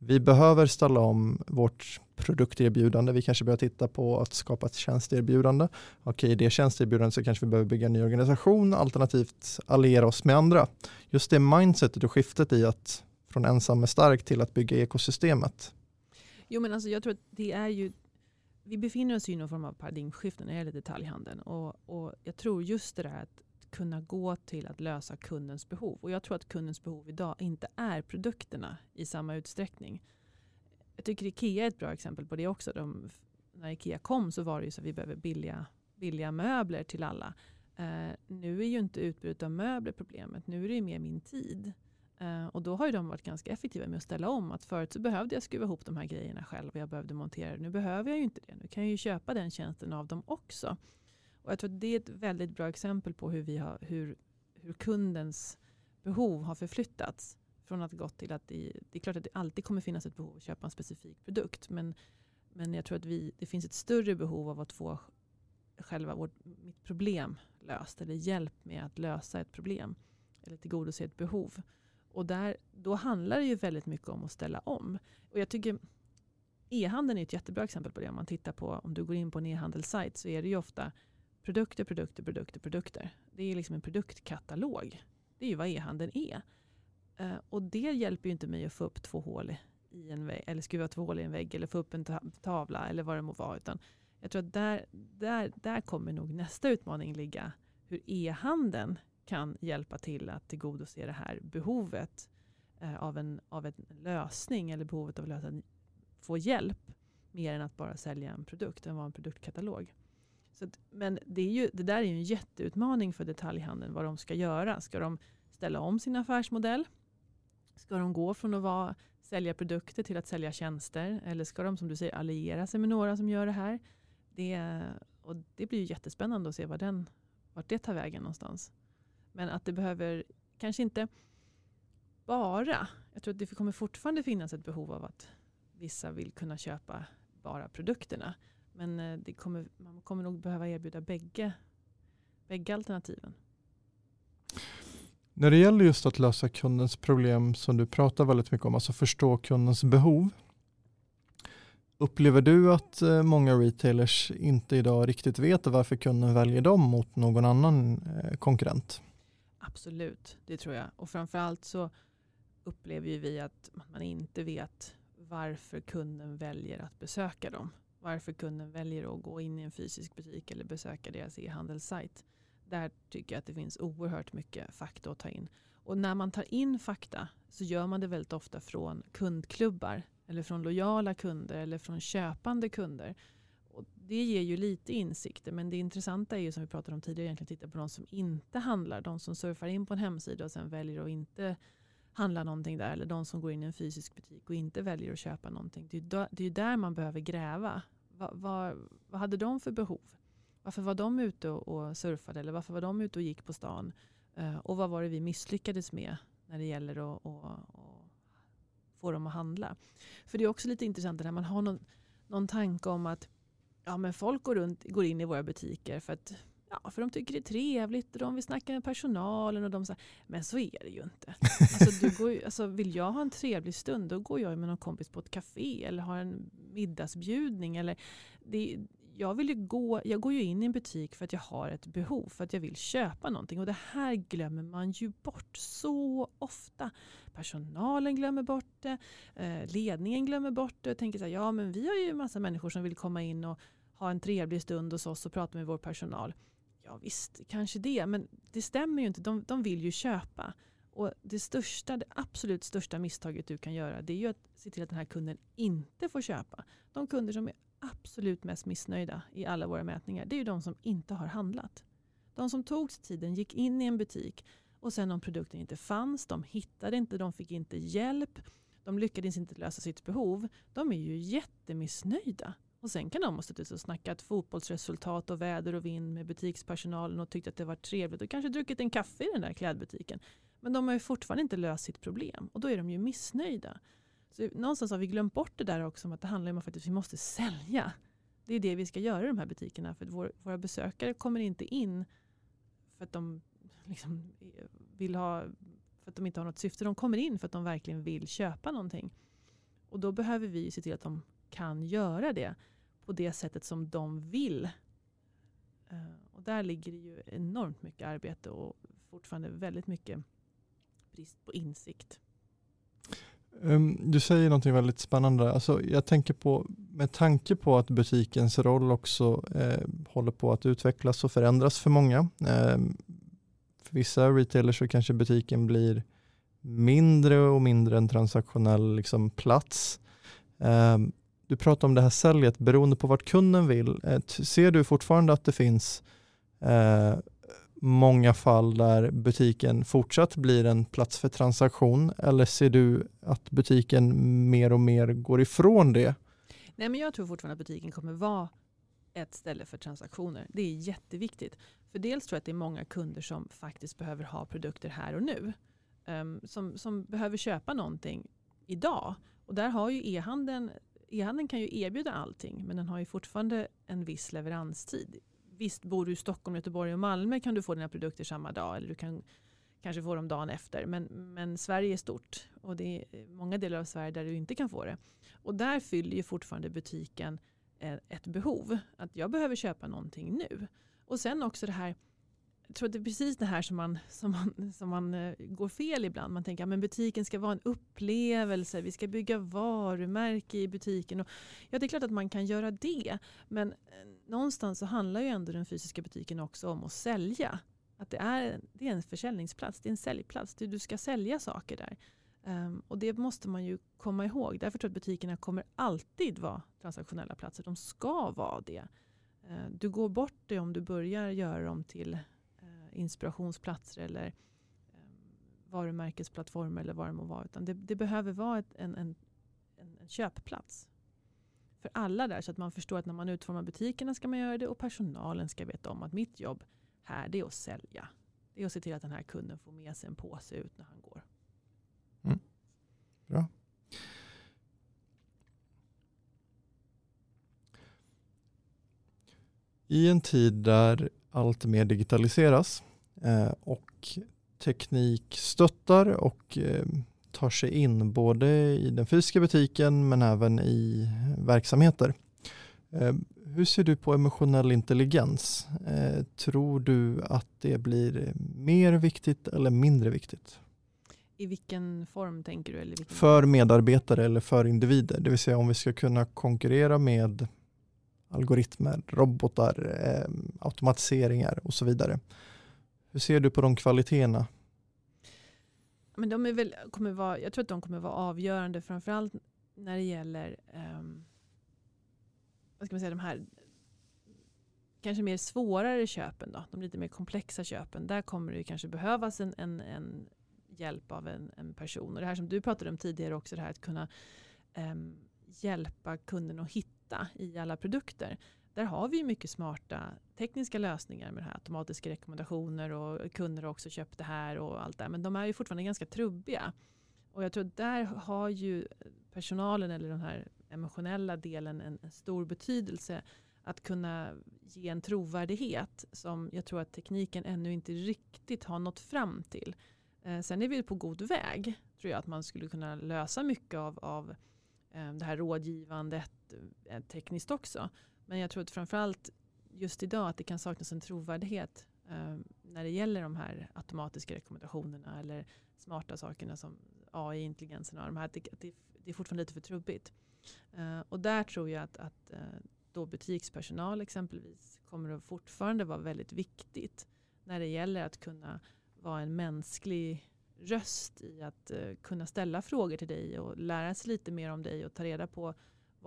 Vi behöver ställa om vårt produkterbjudande. Vi kanske behöver titta på att skapa ett tjänsteerbjudande. Okej, i det tjänsteerbjudandet så kanske vi behöver bygga en ny organisation alternativt alliera oss med andra. Just det mindsetet och skiftet i att från ensam är stark till att bygga ekosystemet. Jo men alltså jag tror att det är ju vi befinner oss i någon form av paradigmskifte när det gäller detaljhandeln. Och, och jag tror just det där att kunna gå till att lösa kundens behov. Och jag tror att kundens behov idag inte är produkterna i samma utsträckning. Jag tycker Ikea är ett bra exempel på det också. De, när Ikea kom så var det ju så att vi behöver billiga, billiga möbler till alla. Uh, nu är ju inte utbudet av möbler problemet. Nu är det ju mer min tid. Eh, och då har ju de varit ganska effektiva med att ställa om. Att förut så behövde jag skruva ihop de här grejerna själv och jag behövde montera det. Nu behöver jag ju inte det. Nu kan jag ju köpa den tjänsten av dem också. Och jag tror att det är ett väldigt bra exempel på hur, vi har, hur, hur kundens behov har förflyttats. Från att gått till att det, det, är klart att det alltid kommer finnas ett behov att köpa en specifik produkt. Men, men jag tror att vi, det finns ett större behov av att få själva vårt, mitt problem löst. Eller hjälp med att lösa ett problem. Eller tillgodose ett behov. Och där, då handlar det ju väldigt mycket om att ställa om. Och jag tycker e-handeln är ett jättebra exempel på det. Om man tittar på, om du går in på en e-handelssajt så är det ju ofta produkter, produkter, produkter, produkter. Det är liksom en produktkatalog. Det är ju vad e-handeln är. Eh, och det hjälper ju inte mig att få upp två hål i en vägg, eller skruva två hål i en vägg eller få upp en tavla eller vad det må vara. Utan jag tror att där, där, där kommer nog nästa utmaning ligga. Hur e-handeln kan hjälpa till att tillgodose det här behovet eh, av, en, av en lösning eller behovet av att lösa, få hjälp mer än att bara sälja en produkt, än vara en produktkatalog. Så att, men det, är ju, det där är ju en jätteutmaning för detaljhandeln vad de ska göra. Ska de ställa om sin affärsmodell? Ska de gå från att vara, sälja produkter till att sälja tjänster? Eller ska de som du säger alliera sig med några som gör det här? Det, och det blir ju jättespännande att se vad den, vart det tar vägen någonstans. Men att det behöver, kanske inte bara, jag tror att det kommer fortfarande finnas ett behov av att vissa vill kunna köpa bara produkterna. Men eh, det kommer, man kommer nog behöva erbjuda bägge, bägge alternativen. När det gäller just att lösa kundens problem som du pratar väldigt mycket om, alltså förstå kundens behov. Upplever du att eh, många retailers inte idag riktigt vet varför kunden väljer dem mot någon annan eh, konkurrent? Absolut, det tror jag. Och framförallt så upplever ju vi att man inte vet varför kunden väljer att besöka dem varför kunden väljer att gå in i en fysisk butik eller besöka deras e-handelssajt. Där tycker jag att det finns oerhört mycket fakta att ta in. Och när man tar in fakta så gör man det väldigt ofta från kundklubbar eller från lojala kunder eller från köpande kunder. Det ger ju lite insikter men det intressanta är ju som vi pratade om tidigare egentligen titta på de som inte handlar. De som surfar in på en hemsida och sen väljer att inte handla någonting där eller de som går in i en fysisk butik och inte väljer att köpa någonting. Det är ju där man behöver gräva. Vad, vad, vad hade de för behov? Varför var de ute och surfade eller varför var de ute och gick på stan? Eh, och vad var det vi misslyckades med när det gäller att, att, att få dem att handla? För det är också lite intressant när man har någon, någon tanke om att ja, men folk går, runt, går in i våra butiker för att Ja, för de tycker det är trevligt och de vill snacka med personalen. Och de så men så är det ju inte. Alltså, du går, alltså, vill jag ha en trevlig stund då går jag med någon kompis på ett café eller har en middagsbjudning. Eller det, jag, vill gå, jag går ju in i en butik för att jag har ett behov, för att jag vill köpa någonting. Och det här glömmer man ju bort så ofta. Personalen glömmer bort det, eh, ledningen glömmer bort det. Och tänker så här, ja men vi har ju en massa människor som vill komma in och ha en trevlig stund hos oss och prata med vår personal. Ja visst, kanske det, men det stämmer ju inte. De, de vill ju köpa. Och det, största, det absolut största misstaget du kan göra det är ju att se till att den här kunden inte får köpa. De kunder som är absolut mest missnöjda i alla våra mätningar det är ju de som inte har handlat. De som tog sig tiden, gick in i en butik och sen om produkten inte fanns, de hittade inte, de fick inte hjälp, de lyckades inte lösa sitt behov. De är ju jättemissnöjda. Och sen kan de ha suttit och snackat fotbollsresultat och väder och vind med butikspersonalen och tyckt att det var trevligt och kanske druckit en kaffe i den där klädbutiken. Men de har ju fortfarande inte löst sitt problem och då är de ju missnöjda. Så någonstans har vi glömt bort det där också om att det handlar om att vi måste sälja. Det är det vi ska göra i de här butikerna för vår, våra besökare kommer inte in för att de liksom vill ha för att de inte har något syfte. De kommer in för att de verkligen vill köpa någonting. Och då behöver vi se till att de kan göra det på det sättet som de vill. Eh, och där ligger det ju enormt mycket arbete och fortfarande väldigt mycket brist på insikt. Um, du säger någonting väldigt spännande. Alltså, jag tänker på, med tanke på att butikens roll också eh, håller på att utvecklas och förändras för många. Eh, för vissa retailers så kanske butiken blir mindre och mindre en transaktionell liksom, plats. Eh, du pratar om det här säljet beroende på vart kunden vill. Eh, ser du fortfarande att det finns eh, många fall där butiken fortsatt blir en plats för transaktion eller ser du att butiken mer och mer går ifrån det? Nej, men jag tror fortfarande att butiken kommer vara ett ställe för transaktioner. Det är jätteviktigt. För dels tror jag att det är många kunder som faktiskt behöver ha produkter här och nu. Um, som, som behöver köpa någonting idag. Och där har ju e-handeln, e-handeln kan ju erbjuda allting men den har ju fortfarande en viss leveranstid visst, bor du i Stockholm, Göteborg och Malmö kan du få dina produkter samma dag eller du kan kanske få dem dagen efter. Men, men Sverige är stort och det är många delar av Sverige där du inte kan få det. Och där fyller ju fortfarande butiken eh, ett behov. Att jag behöver köpa någonting nu. Och sen också det här tror att det är precis det här som man, som man, som man uh, går fel ibland. Man tänker att butiken ska vara en upplevelse, vi ska bygga varumärke i butiken. Och, ja, det är klart att man kan göra det. Men uh, någonstans så handlar ju ändå den fysiska butiken också om att sälja. Att det är, det är en försäljningsplats, det är en säljplats. Du ska sälja saker där. Um, och det måste man ju komma ihåg. Därför tror jag att butikerna kommer alltid vara transaktionella platser. De ska vara det. Uh, du går bort det om du börjar göra dem till Eh, inspirationsplatser eller eh, um, varumärkesplattformar eller vad det må vara. Utan det, det behöver vara ett, en, en, en, köpplats för alla där så att man förstår att när man utformar butikerna ska man göra det och personalen ska veta om att mitt jobb här det är att sälja. Det är att se till att den här kunden får med sig en påse ut när han går. Mm. Bra. I en tid där allt mer digitaliseras eh, och teknik stöttar och eh, tar sig in både i den fysiska butiken men även i verksamheter. Eh, hur ser du på emotionell intelligens? Tror du att det blir mer viktigt eller mindre viktigt? I vilken form tänker du? Eller vilken... För medarbetare eller för individer. Det vill säga om vi ska kunna konkurrera med algoritmer, robotar, eh, automatiseringar och så vidare. Hur ser du på de kvaliteterna? Men de är väl, kommer vara, jag tror att de kommer vara avgörande framförallt när det gäller um, vad ska man säga, de här kanske mer svårare köpen. Då, de lite mer komplexa köpen. Där kommer det kanske behövas en, en, en hjälp av en, en, person. Och det här som du pratade om tidigare också, det här att kunna um, hjälpa kunden att hitta hitta i alla produkter. Där har vi mycket smarta tekniska lösningar med det här automatiska rekommendationer och kunder har också köpt det här och allt det Men de är ju fortfarande ganska trubbiga. Och jag tror att där har ju personalen eller den här emotionella delen en, en stor betydelse. Att kunna ge en trovärdighet som jag tror att tekniken ännu inte riktigt har nått fram till. Eh, sen är vi på god väg tror jag att man skulle kunna lösa mycket av, av eh, det här rådgivandet Eh, tekniskt också. Men jag tror att framförallt just idag att det kan saknas en trovärdighet eh, när det gäller de här automatiska rekommendationerna eller smarta sakerna som AI-intelligensen och de här. Det, det, det, är fortfarande lite för trubbigt. Eh, och där tror jag att, att eh, då butikspersonal exempelvis kommer att fortfarande vara väldigt viktigt när det gäller att kunna vara en mänsklig röst i att eh, kunna ställa frågor till dig och lära sig lite mer om dig och ta reda på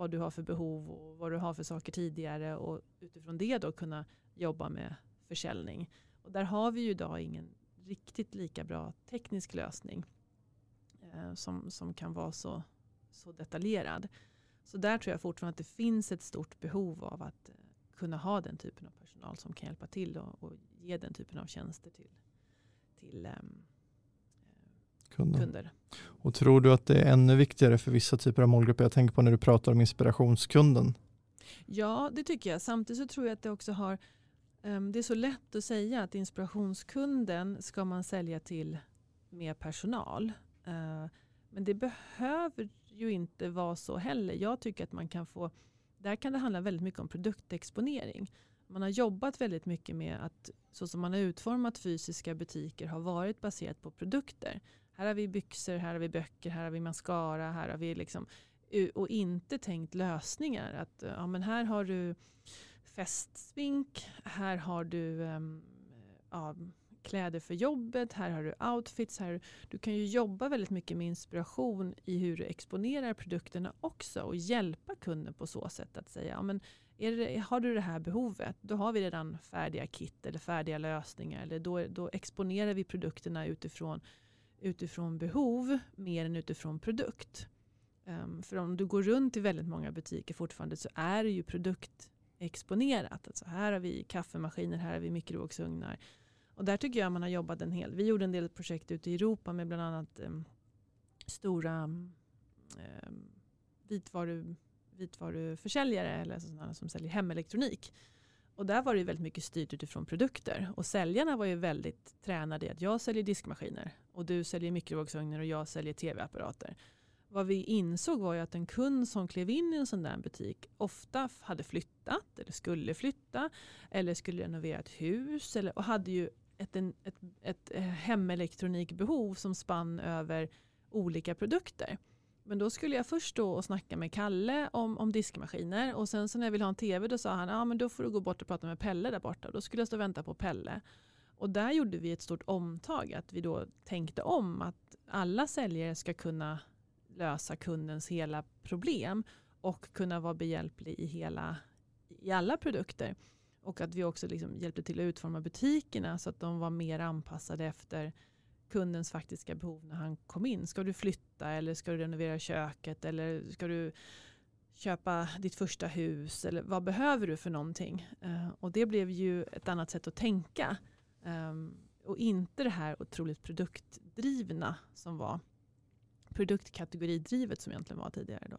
vad du har för behov och vad du har för saker tidigare och utifrån det då kunna jobba med försäljning. Och där har vi ju idag ingen riktigt lika bra teknisk lösning eh, som, som kan vara så, så detaljerad. Så där tror jag fortfarande att det finns ett stort behov av att eh, kunna ha den typen av personal som kan hjälpa till och, och ge den typen av tjänster till, till eh, kunder. kunder. Och tror du att det är ännu viktigare för vissa typer av målgrupper? Jag tänker på när du pratar om inspirationskunden. Ja, det tycker jag. Samtidigt så tror jag att det också har um, det är så lätt att säga att inspirationskunden ska man sälja till med personal. Uh, men det behöver ju inte vara så heller. Jag tycker att man kan få, där kan det handla väldigt mycket om produktexponering. Man har jobbat väldigt mycket med att så som man har utformat fysiska butiker har varit baserat på produkter. Här har vi byxor, här har vi böcker, här har vi mascara, här har vi liksom och inte tänkt lösningar. Att ja, men här har du festsmink, här har du um, ja, kläder för jobbet, här har du outfits. Här, du kan ju jobba väldigt mycket med inspiration i hur du exponerar produkterna också och hjälpa kunden på så sätt att säga ja, men det, har du det här behovet, då har vi redan färdiga kit eller färdiga lösningar. Eller då, då exponerar vi produkterna utifrån, utifrån behov mer än utifrån produkt. Um, för om du går runt i väldigt många butiker fortfarande så är det ju produktexponerat. Alltså här har vi kaffemaskiner, här har vi mikrovågsugnar. Och där tycker jag man har jobbat en hel Vi gjorde en del projekt ute i Europa med bland annat um, stora um, vitvaru, vitvaruförsäljare eller sådana som säljer hemelektronik. Och där var det väldigt mycket styrt utifrån produkter. Och säljarna var ju väldigt tränade i att jag säljer diskmaskiner och du säljer mikrovågsugnar och jag säljer tv-apparater. Vad vi insåg var ju att en kund som klev in i en sån där butik ofta hade flyttat eller skulle flytta eller skulle renovera ett hus eller, och hade ju ett, ett, ett, ett hemelektronikbehov som spann över olika produkter. Men då skulle jag först stå och snacka med Kalle om, om diskmaskiner och sen så när jag ville ha en tv då sa han ja men då får du gå bort och prata med Pelle där borta. Då skulle jag stå och vänta på Pelle. Och där gjorde vi ett stort omtag att vi då tänkte om att alla säljare ska kunna lösa kundens hela problem och kunna vara behjälplig i, hela, i alla produkter. Och att vi också liksom hjälpte till att utforma butikerna så att de var mer anpassade efter kundens faktiska behov när han kom in. Ska du flytta eller ska du renovera köket eller ska du köpa ditt första hus eller vad behöver du för någonting? Eh, och det blev ju ett annat sätt att tänka. Ehm, och inte det här otroligt produktdrivna som var produktkategoridrivet som egentligen var tidigare. Då.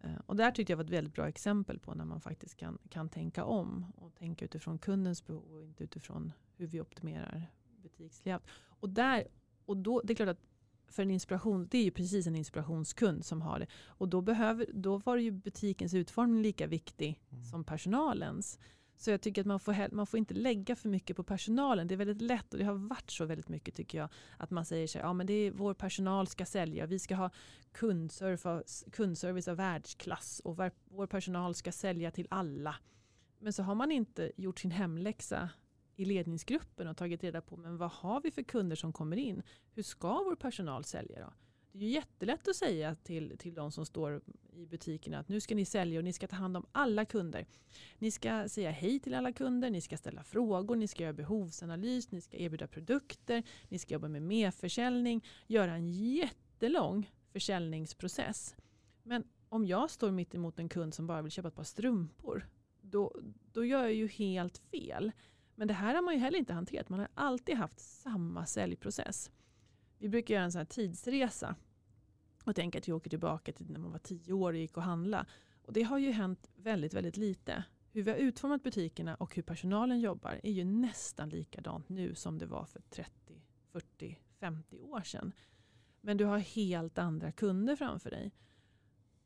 Eh, och där tyckte jag var ett väldigt bra exempel på när man faktiskt kan, kan tänka om och tänka utifrån kundens behov och inte utifrån hur vi optimerar butikslayout. Och, där, och då, det är klart att för en inspiration, det är ju precis en inspirationskund som har det. Och då, behöver, då var ju butikens utformning lika viktig mm. som personalens. Så jag tycker att man får, man får inte lägga för mycket på personalen. Det är väldigt lätt och det har varit så väldigt mycket tycker jag. Att man säger så här, ja men det är vår personal ska sälja, vi ska ha kundservice, kundservice av världsklass och vår personal ska sälja till alla. Men så har man inte gjort sin hemläxa i ledningsgruppen och tagit reda på men vad har vi för kunder som kommer in? Hur ska vår personal sälja då? Det är ju jättelätt att säga till, till de som står i butikerna att nu ska ni sälja och ni ska ta hand om alla kunder. Ni ska säga hej till alla kunder, ni ska ställa frågor, ni ska göra behovsanalys, ni ska erbjuda produkter, ni ska jobba med merförsäljning, göra en jättelång försäljningsprocess. Men om jag står mitt emot en kund som bara vill köpa ett par strumpor, då, då gör jag ju helt fel. Men det här har man ju heller inte hanterat. Man har alltid haft samma säljprocess. Vi brukar göra en sån här tidsresa och tänka att vi åker tillbaka till när man var tio år och gick och handla. Och det har ju hänt väldigt, väldigt lite. Hur vi har utformat butikerna och hur personalen jobbar är ju nästan likadant nu som det var för 30, 40, 50 år sedan. Men du har helt andra kunder framför dig.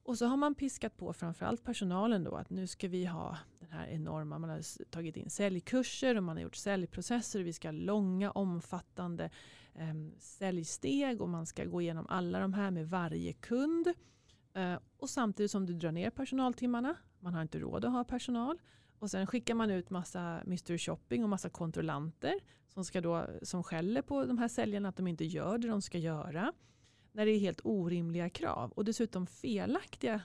Och så har man piskat på framförallt personalen då att nu ska vi ha den här enorma, man har tagit in säljkurser och man har gjort säljprocesser. Vi ska ha långa omfattande eh, säljsteg och man ska gå igenom alla de här med varje kund. Eh, och samtidigt som du drar ner personaltimmarna, man har inte råd att ha personal. Och sen skickar man ut massa mystery shopping och massa kontrollanter som, ska då, som skäller på de här säljarna att de inte gör det de ska göra. När det är helt orimliga krav och dessutom felaktiga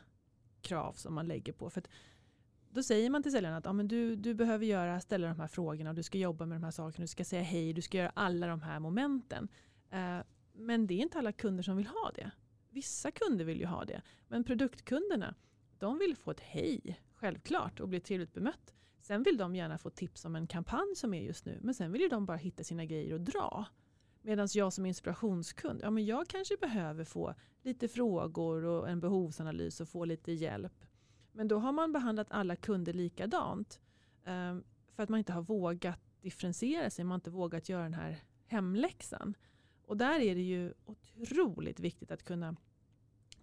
krav som man lägger på. För då säger man till säljaren att ja, men du, du behöver göra, ställa de här frågorna, du ska jobba med de här sakerna, du ska säga hej, du ska göra alla de här momenten. Eh, men det är inte alla kunder som vill ha det. Vissa kunder vill ju ha det, men produktkunderna de vill få ett hej, självklart, och bli trevligt bemött. Sen vill de gärna få tips om en kampanj som är just nu, men sen vill ju de bara hitta sina grejer och dra. Medan jag som inspirationskund, ja men jag kanske behöver få lite frågor och en behovsanalys och få lite hjälp. Men då har man behandlat alla kunder likadant. Ehm, för att man inte har vågat differentiera sig, man har inte vågat göra den här hemläxan. Och där är det ju otroligt viktigt att kunna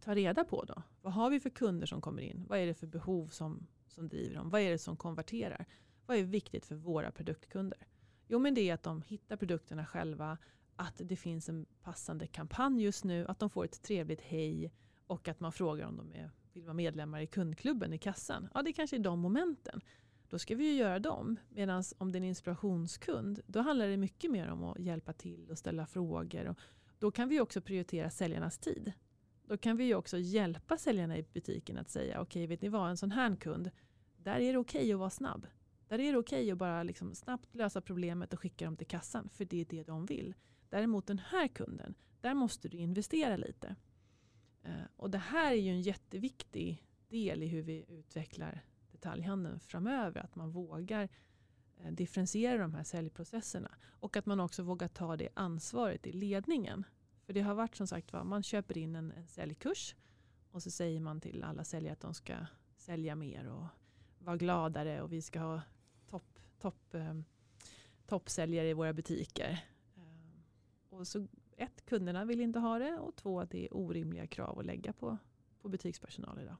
ta reda på då. Vad har vi för kunder som kommer in? Vad är det för behov som, som driver dem? Vad är det som konverterar? Vad är viktigt för våra produktkunder? Jo men det är att de hittar produkterna själva, att det finns en passande kampanj just nu, att de får ett trevligt hej och att man frågar om de är, vill vara medlemmar i kundklubben i kassan. Ja det kanske är de momenten. Då ska vi ju göra dem. Medan om det är en inspirationskund, då handlar det mycket mer om att hjälpa till och ställa frågor. Och då kan vi också prioritera säljarnas tid. Då kan vi också hjälpa säljarna i butiken att säga, okej okay, vet ni vad, en sån här kund, där är det okej okay att vara snabb. Där är det okej okay att bara liksom snabbt lösa problemet och skicka dem till kassan, för det är det de vill. Däremot den här kunden, där måste du investera lite. Eh, och det här är ju en jätteviktig del i hur vi utvecklar detaljhandeln framöver. Att man vågar eh, differentiera de här säljprocesserna. Och att man också vågar ta det ansvaret i ledningen. För det har varit som sagt var, man köper in en, en säljkurs och så säger man till alla säljare att de ska sälja mer och vara gladare och vi ska ha topp, topp, eh, toppsäljare i våra butiker. Och så ett, kunderna vill inte ha det och två, att det är orimliga krav att lägga på, på butikspersonal idag.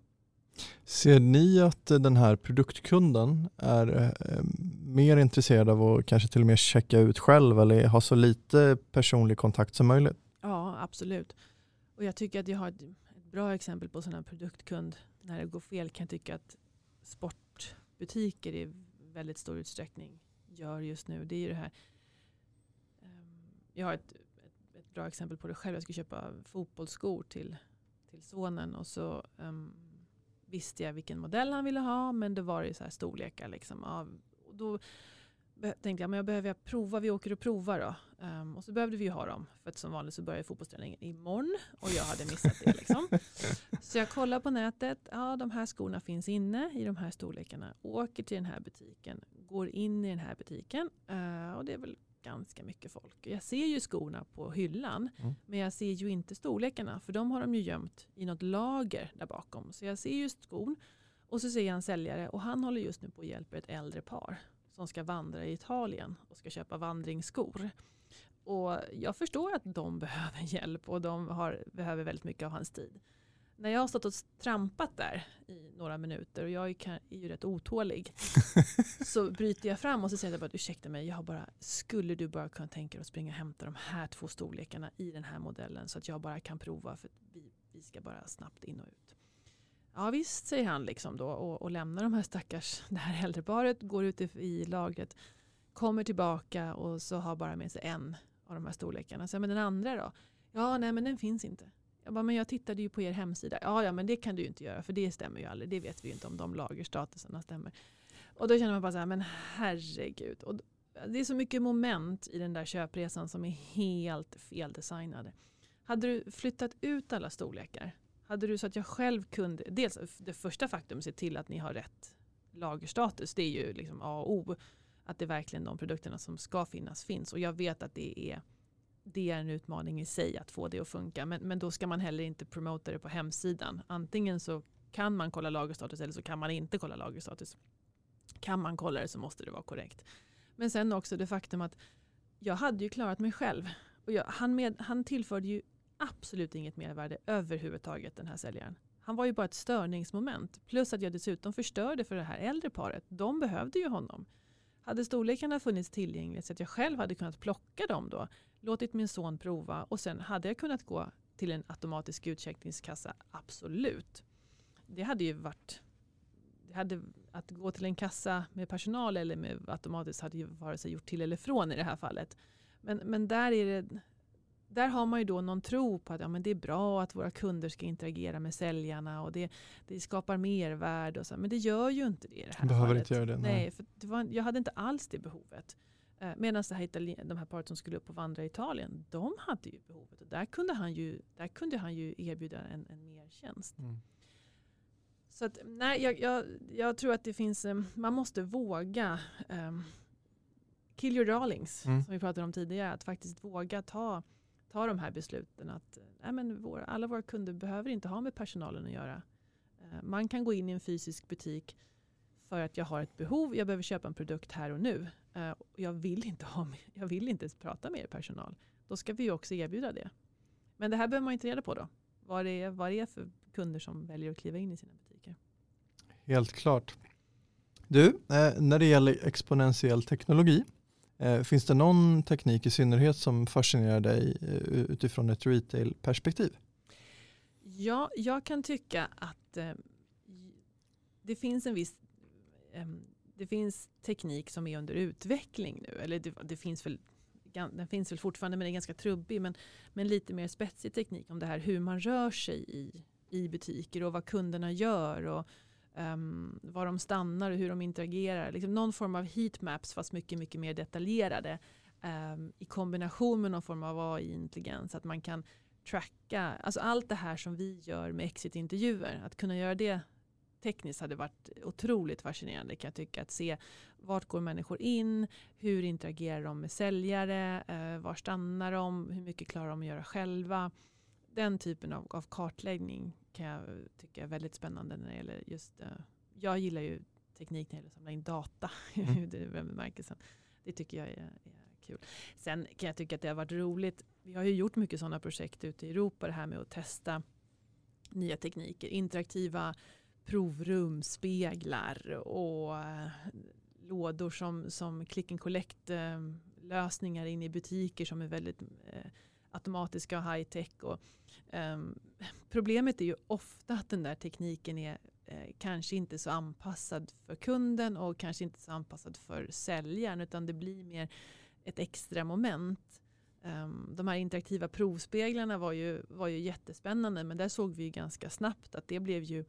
Ser ni att den här produktkunden är eh, mer intresserad av att kanske till och med checka ut själv eller ha så lite personlig kontakt som möjligt? Ja, absolut. Och jag tycker att jag har ett, bra exempel på här produktkund. När det går fel kan jag tycka att sportbutiker i väldigt stor utsträckning gör just nu. Det är ju det här. Ehm, jag har ett bra exempel på det själv. Jag skulle köpa fotbollsskor till, till sonen och så um, visste jag vilken modell han ville ha men det var ju så här storlekar. Liksom. Ja, och då tänkte jag men jag behöver prova, vi åker och provar då. Um, och så behövde vi ju ha dem för att som vanligt så börjar fotbollsträningen imorgon och jag hade missat det. Liksom. så jag kollar på nätet, ja de här skorna finns inne i de här storlekarna. Åker till den här butiken, går in i den här butiken uh, och det är väl ganska mycket folk. Jag ser ju skorna på hyllan mm. men jag ser ju inte storlekarna för de har de ju gömt i något lager där bakom. Så jag ser ju skon och så ser jag en säljare och han håller just nu på att hjälpa ett äldre par som ska vandra i Italien och ska köpa vandringsskor. Och jag förstår att de behöver hjälp och de har, behöver väldigt mycket av hans tid. När jag har stått och trampat där i några minuter och jag är, ju rätt otålig så bryter jag fram och så säger jag bara ursäkta mig, jag har bara, skulle du bara kunna tänka dig att springa och hämta de här två storlekarna i den här modellen så att jag bara kan prova för vi, vi ska bara snabbt in och ut. Ja visst säger han liksom då och, och lämnar de här stackars, det här äldreparet, går ut i, i lagret, kommer tillbaka och så har bara med sig en av de här storlekarna. Så, men den andra då? Ja, nej men den finns inte. Jag bara, men jag tittade ju på er hemsida. Ja, ja, men det kan du ju inte göra för det stämmer ju aldrig. Det vet vi ju inte om de lagerstatuserna stämmer. Och då känner man bara så här, men herregud. Och det är så mycket moment i den där köpresan som är helt feldesignade. Hade du flyttat ut alla storlekar, hade du så att jag själv kunde, dels det första faktum, se till att ni har rätt lagerstatus. Det är ju liksom A och O. Att det är verkligen de produkterna som ska finnas finns. Och jag vet att det är det är en utmaning i sig att få det att funka. Men, men då ska man heller inte promota det på hemsidan. Antingen så kan man kolla lagerstatus eller så kan man inte kolla lagerstatus. Kan man kolla det så måste det vara korrekt. Men sen också det faktum att jag hade ju klarat mig själv. Och jag, han, med, han tillförde ju absolut inget mervärde överhuvudtaget den här säljaren. Han var ju bara ett störningsmoment. Plus att jag dessutom förstörde för det här äldre paret. De behövde ju honom. Hade storlekarna funnits tillgängliga så att jag själv hade kunnat plocka dem då, låtit min son prova och sen hade jag kunnat gå till en automatisk utcheckningskassa, absolut. Det hade ju varit det hade, att gå till en kassa med personal eller med automatiskt hade ju vare sig gjort till eller från i det här fallet. Men, men där är det där har man ju då någon tro på att ja, men det är bra att våra kunder ska interagera med säljarna och det, det skapar mervärde. Och så, men det gör ju inte det i det här Behöver fallet. inte göra det. Nej, nej för det var, jag hade inte alls det behovet. Eh, Medan det här de här paret som skulle upp och vandra i Italien, de hade ju behovet. Och där kunde han ju, där kunde han ju erbjuda en, en mertjänst. Mm. Så att, nej, jag, jag, jag, tror att det finns, eh, man måste våga um, kill your darlings, mm. som vi pratade om tidigare. Att faktiskt våga ta ta de här besluten. Att nej men vår, alla våra kunder behöver inte ha med personalen att göra. Eh, man kan gå in i en fysisk butik för att jag har ett behov, jag behöver köpa en produkt här och nu. Eh, jag vill inte, ha med, jag vill inte prata med er personal. Då ska vi också erbjuda det. Men det här behöver man inte reda på då. vad, det är, vad det är för kunder som väljer att kliva in i sina butiker. Helt klart. Du, eh, när det gäller exponentiell teknologi, Eh, finns det någon teknik i synnerhet som fascinerar dig eh, utifrån ett retail-perspektiv? Ja, jag kan tycka att eh, det finns en viss eh, det finns teknik som är under utveckling nu. Eller det, det, finns väl, den finns väl fortfarande men är ganska trubbig. Men, men lite mer spetsig teknik om det här hur man rör sig i, i butiker och vad kunderna gör. Och, um, var de stannar och hur de interagerar. Liksom någon form av heatmaps fast mycket, mycket mer detaljerade. Um, I kombination med någon form av AI-intelligens. Att man kan tracka, alltså allt det här som vi gör med exit-intervjuer. Att kunna göra det tekniskt hade varit otroligt fascinerande kan jag tycka. Att se vart går människor in, hur interagerar de med säljare, eh, var stannar de, hur mycket klarar de att göra själva. Den typen av, av kartläggning kan jag tycka är väldigt spännande när det gäller just, eh, jag gillar ju teknik när det gäller att samla in data mm. i den bemärkelsen. Det tycker jag är, är kul. Sen kan jag tycka att det har varit roligt. Vi har ju gjort mycket sådana projekt ute i Europa, det här med att testa nya tekniker, interaktiva provrum, speglar och eh, lådor som, som click and collect eh, lösningar in i butiker som är väldigt eh, automatiska och high tech. Och, um, problemet är ju ofta att den där tekniken är eh, kanske inte så anpassad för kunden och kanske inte så anpassad för säljaren utan det blir mer ett extra moment. Um, de här interaktiva provspeglarna var ju, var ju jättespännande men där såg vi ju ganska snabbt att det blev ju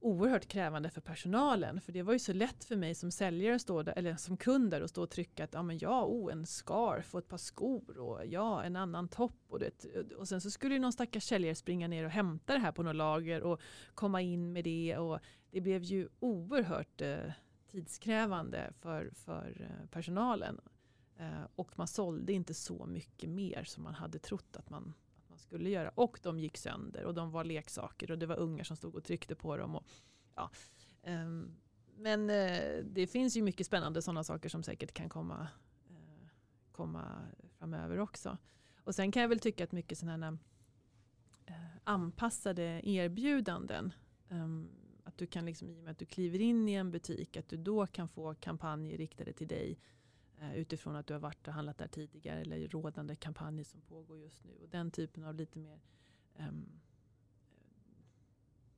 oerhört krävande för personalen. För det var ju så lätt för mig som säljare stå där, eller som kund att stå och trycka att ja, men ja oh, en scarf och ett par skor och ja, en annan topp. Och, det, och sen så skulle ju någon stackars säljare springa ner och hämta det här på något lager och komma in med det. Och det blev ju oerhört eh, tidskrävande för, för eh, personalen. Eh, och man sålde inte så mycket mer som man hade trott att man skulle göra. Och de gick sönder och de var leksaker och det var ungar som stod och tryckte på dem. Och, ja. Um, men uh, det finns ju mycket spännande sådana saker som säkert kan komma, uh, komma framöver också. Och sen kan jag väl tycka att mycket sådana uh, anpassade erbjudanden um, att du kan liksom, i och med att du kliver in i en butik, att du då kan få kampanjer riktade till dig Eh, utifrån att du har varit och handlat där tidigare eller rådande kampanjer som pågår just nu. Och den typen av lite mer um,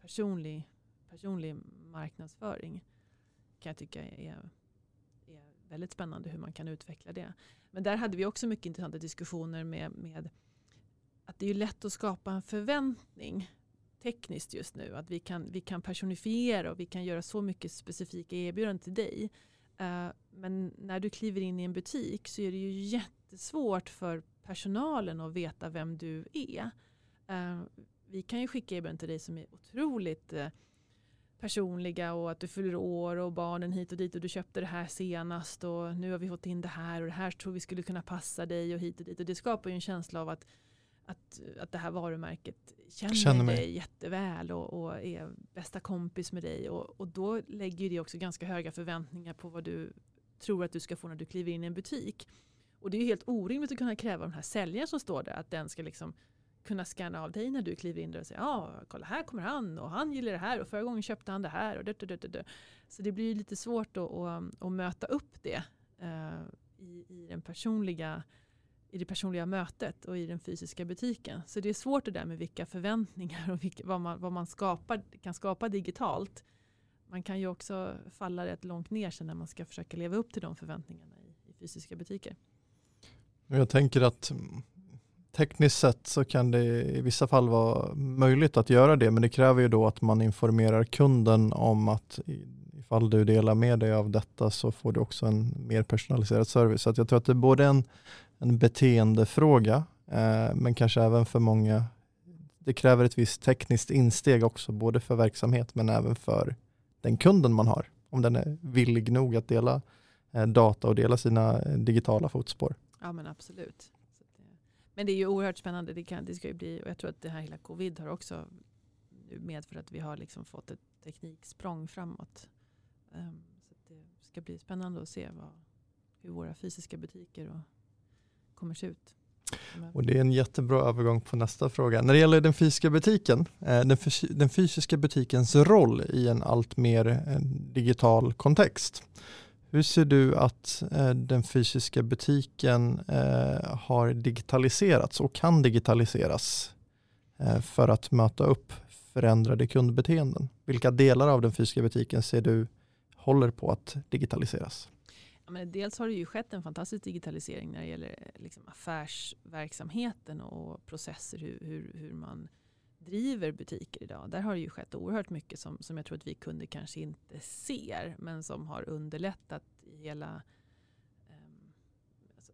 personlig, personlig marknadsföring kan jag tycka är, är väldigt spännande hur man kan utveckla det. Men där hade vi också mycket intressanta diskussioner med, med att det är lätt att skapa en förväntning tekniskt just nu. Att vi kan, vi kan personifiera och vi kan göra så mycket specifika erbjudanden till dig. Eh, men när du kliver in i en butik så är det ju jättesvårt för personalen att veta vem du är. Eh, vi kan ju skicka erbjudanden till dig som är otroligt eh, personliga och att du fyller år och barnen hit och dit och du köpte det här senast och nu har vi fått in det här och det här tror vi skulle kunna passa dig och hit och dit och det skapar ju en känsla av att att, att det här varumärket känner, känner dig jätteväl och, och, är bästa kompis med dig. Och, och då lägger det också ganska höga förväntningar på vad du tror att du ska få när du kliver in i en butik. Och det är helt orimligt att kunna kräva av den här säljaren som står där att den ska liksom kunna scanna av dig när du kliver in där och säga ja, kolla här kommer han och han gillar det här och förra gången köpte han det här. Och det, det, det, Så det blir lite svårt att, att, att möta upp det uh, i, i den personliga i det personliga mötet och i den fysiska butiken. Så det är svårt det där med vilka förväntningar och vilka, vad, man, vad man skapar, kan skapa digitalt. Man kan ju också falla rätt långt ner sen när man ska försöka leva upp till de förväntningarna i, i fysiska butiker. Jag tänker att mm, tekniskt sett så kan det i vissa fall vara möjligt att göra det, men det kräver ju då att man informerar kunden om att ifall du delar med dig av detta så får du också en mer personaliserad service. Så jag tror att det är både en, en beteendefråga, eh, men kanske även för många, det kräver ett visst tekniskt insteg också, både för verksamhet men även för den kunden man har, om den är villig nog att dela eh, data och dela sina eh, digitala fotspår. Ja men absolut. Men det är ju oerhört spännande. Det, kan, det ska ju bli, och jag tror att det här hela covid har också medfört att vi har liksom fått ett tekniksprång framåt. Um, så det ska bli spännande att se vad, hur våra fysiska butiker och, kommer se ut. Och det är en jättebra övergång på nästa fråga. När det gäller den fysiska butiken, eh, den, fysiska butikens roll i en allt mer eh, digital kontext. Hur ser du att eh, den fysiska butiken har digitaliserats och kan digitaliseras för att möta upp förändrade kundbeteenden? Vilka delar av den fysiska butiken ser du håller på att digitaliseras? Men dels har det ju skett en fantastisk digitalisering när det gäller eh, liksom affärsverksamheten och processer, hur, hur, hur, man driver butiker idag. Där har det ju skett oerhört mycket som, som jag tror att vi kunder kanske inte ser, men som har underlättat i hela um, alltså,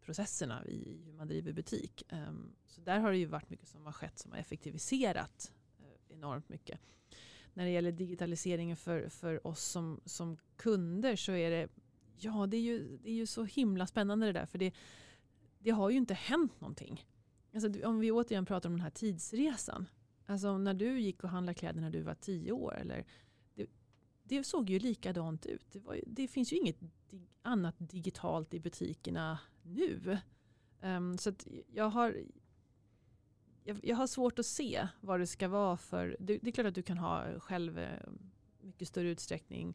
processerna i hur man driver butik. Um, så där har det ju varit mycket som har skett som har effektiviserat uh, enormt mycket. När det gäller digitaliseringen för, för oss som, som kunder så är det Ja, det är, ju, det är ju så himla spännande det där. För det, det har ju inte hänt någonting. Alltså, om vi återigen pratar om den här tidsresan. Alltså när du gick och handlade kläder när du var tio år. Eller, det, det såg ju likadant ut. Det, var, det finns ju inget dig, annat digitalt i butikerna nu. Um, så jag har, jag, jag, har svårt att se vad det ska vara för... Det, det är klart att du kan ha själv eh, mycket större utsträckning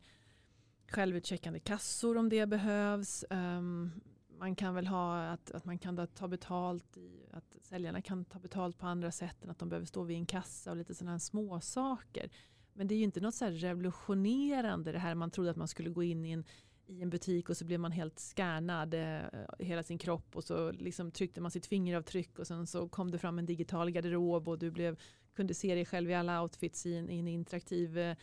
självutcheckande kassor om det behövs. Um, man kan väl ha att, att man kan ta betalt, i, att säljarna kan ta betalt på andra sätt än att de behöver stå vid en kassa och lite sådana här småsaker. Men det är ju inte något så revolutionerande det här man trodde att man skulle gå in i en, i en butik och så blev man helt skärnad eh, hela sin kropp och så liksom tryckte man sitt fingeravtryck och sen så kom det fram en digital garderob och du blev, kunde se dig själv i alla outfits i en, i en interaktiv eh,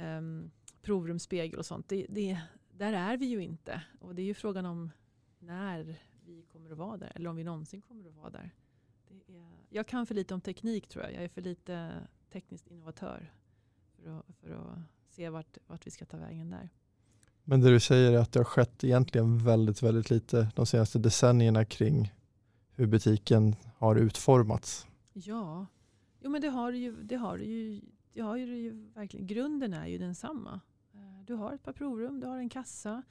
um, provrumsspegel och sånt. Det, det, där är vi ju inte. Och det är ju frågan om när vi kommer att vara där. Eller om vi någonsin kommer att vara där. Det är, jag kan för lite om teknik tror jag. Jag är för lite tekniskt innovatör. För att, för att se vart, vart vi ska ta vägen där. Men det du säger är att det har skett egentligen väldigt, väldigt lite de senaste decennierna kring hur butiken har utformats. Ja, jo, men det har ju, det har ju, det har ju verkligen, grunden är ju densamma. Du har ett par provrum, du har en kassa,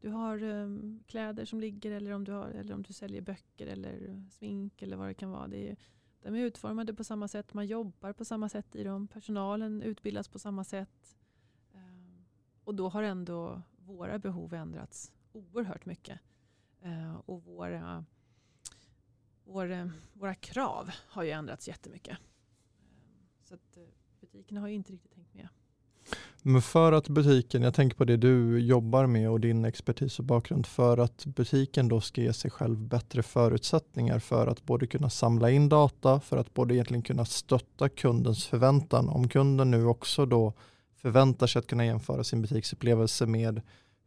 du har um, kläder som ligger eller om, du har, eller om du säljer böcker eller smink eller vad det kan vara. Det är, de är utformade på samma sätt, man jobbar på samma sätt i dem, personalen utbildas på samma sätt. Um, och då har ändå våra behov ändrats oerhört mycket. Uh, och våra, vår, våra krav har ju ändrats jättemycket. Um, så att, eh, butikerna har ju inte riktigt. Men för att butiken, jag tänker på det du jobbar med och din expertis och bakgrund, för att butiken då ska ge sig själv bättre förutsättningar för att både kunna samla in data, för att både egentligen kunna stötta kundens förväntan. Om kunden nu också då förväntar sig att kunna jämföra sin butiksupplevelse med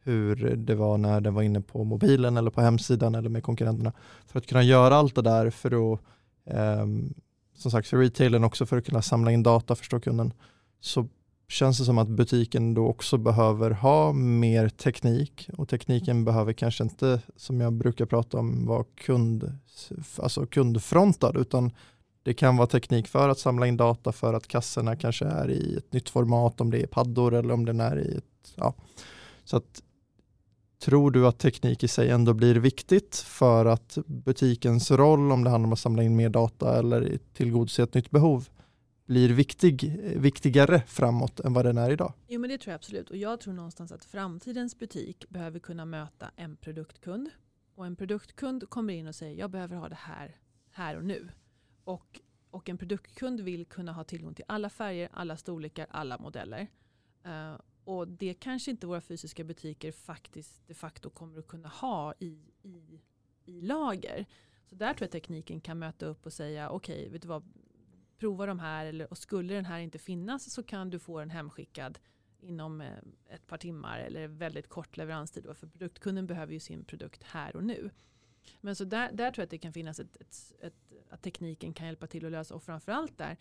hur det var när den var inne på mobilen eller på hemsidan eller med konkurrenterna. För att kunna göra allt det där för att, eh, som sagt för retailen också för att kunna samla in data, förstå kunden, så känns det som att butiken då också behöver ha mer teknik och tekniken behöver kanske inte, som jag brukar prata om, vara kund, alltså kundfrontad utan det kan vara teknik för att samla in data för att kassorna kanske är i ett nytt format, om det är paddor eller om den är i ett, ja. Så att, tror du att teknik i sig ändå blir viktigt för att butikens roll, om det handlar om att samla in mer data eller tillgodose ett nytt behov, blir viktig, viktigare framåt än vad den är idag. Jo men det tror jag absolut och jag tror någonstans att framtidens butik behöver kunna möta en produktkund och en produktkund kommer in och säger jag behöver ha det här här och nu. Och, och en produktkund vill kunna ha tillgång till alla färger, alla storlekar, alla modeller. Uh, och det kanske inte våra fysiska butiker faktiskt de facto kommer att kunna ha i, i, i lager. Så där tror jag tekniken kan möta upp och säga okej, okay, vet du vad, prova de här eller, och skulle den här inte finnas så kan du få den hemskickad inom eh, ett par timmar eller väldigt kort leveranstid. Då, för produktkunden behöver ju sin produkt här och nu. Men så där, där tror jag att det kan finnas ett, ett, ett, att tekniken kan hjälpa till att lösa och framförallt där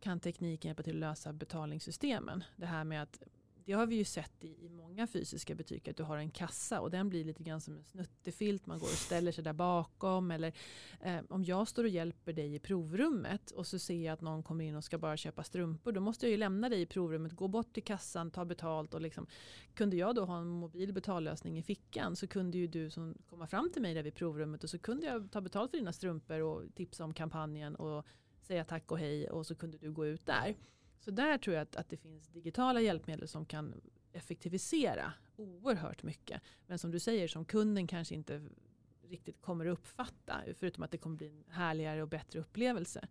kan tekniken hjälpa till att lösa betalningssystemen. Det här med att det har vi ju sett i, i många fysiska butiker att du har en kassa och den blir lite grann som en snuttefilt. Man går och ställer sig där bakom. Eller eh, om jag står och hjälper dig i provrummet och så ser jag att någon kommer in och ska bara köpa strumpor. Då måste jag ju lämna dig i provrummet, gå bort till kassan, ta betalt och liksom. Kunde jag då ha en mobil betallösning i fickan så kunde ju du som komma fram till mig där vid provrummet och så kunde jag ta betalt för dina strumpor och tipsa om kampanjen och säga tack och hej och så kunde du gå ut där. Så där tror jag att, att det finns digitala hjälpmedel som kan effektivisera oerhört mycket. Men som du säger, som kunden kanske inte riktigt kommer att uppfatta. Förutom att det kommer bli en härligare och bättre upplevelse.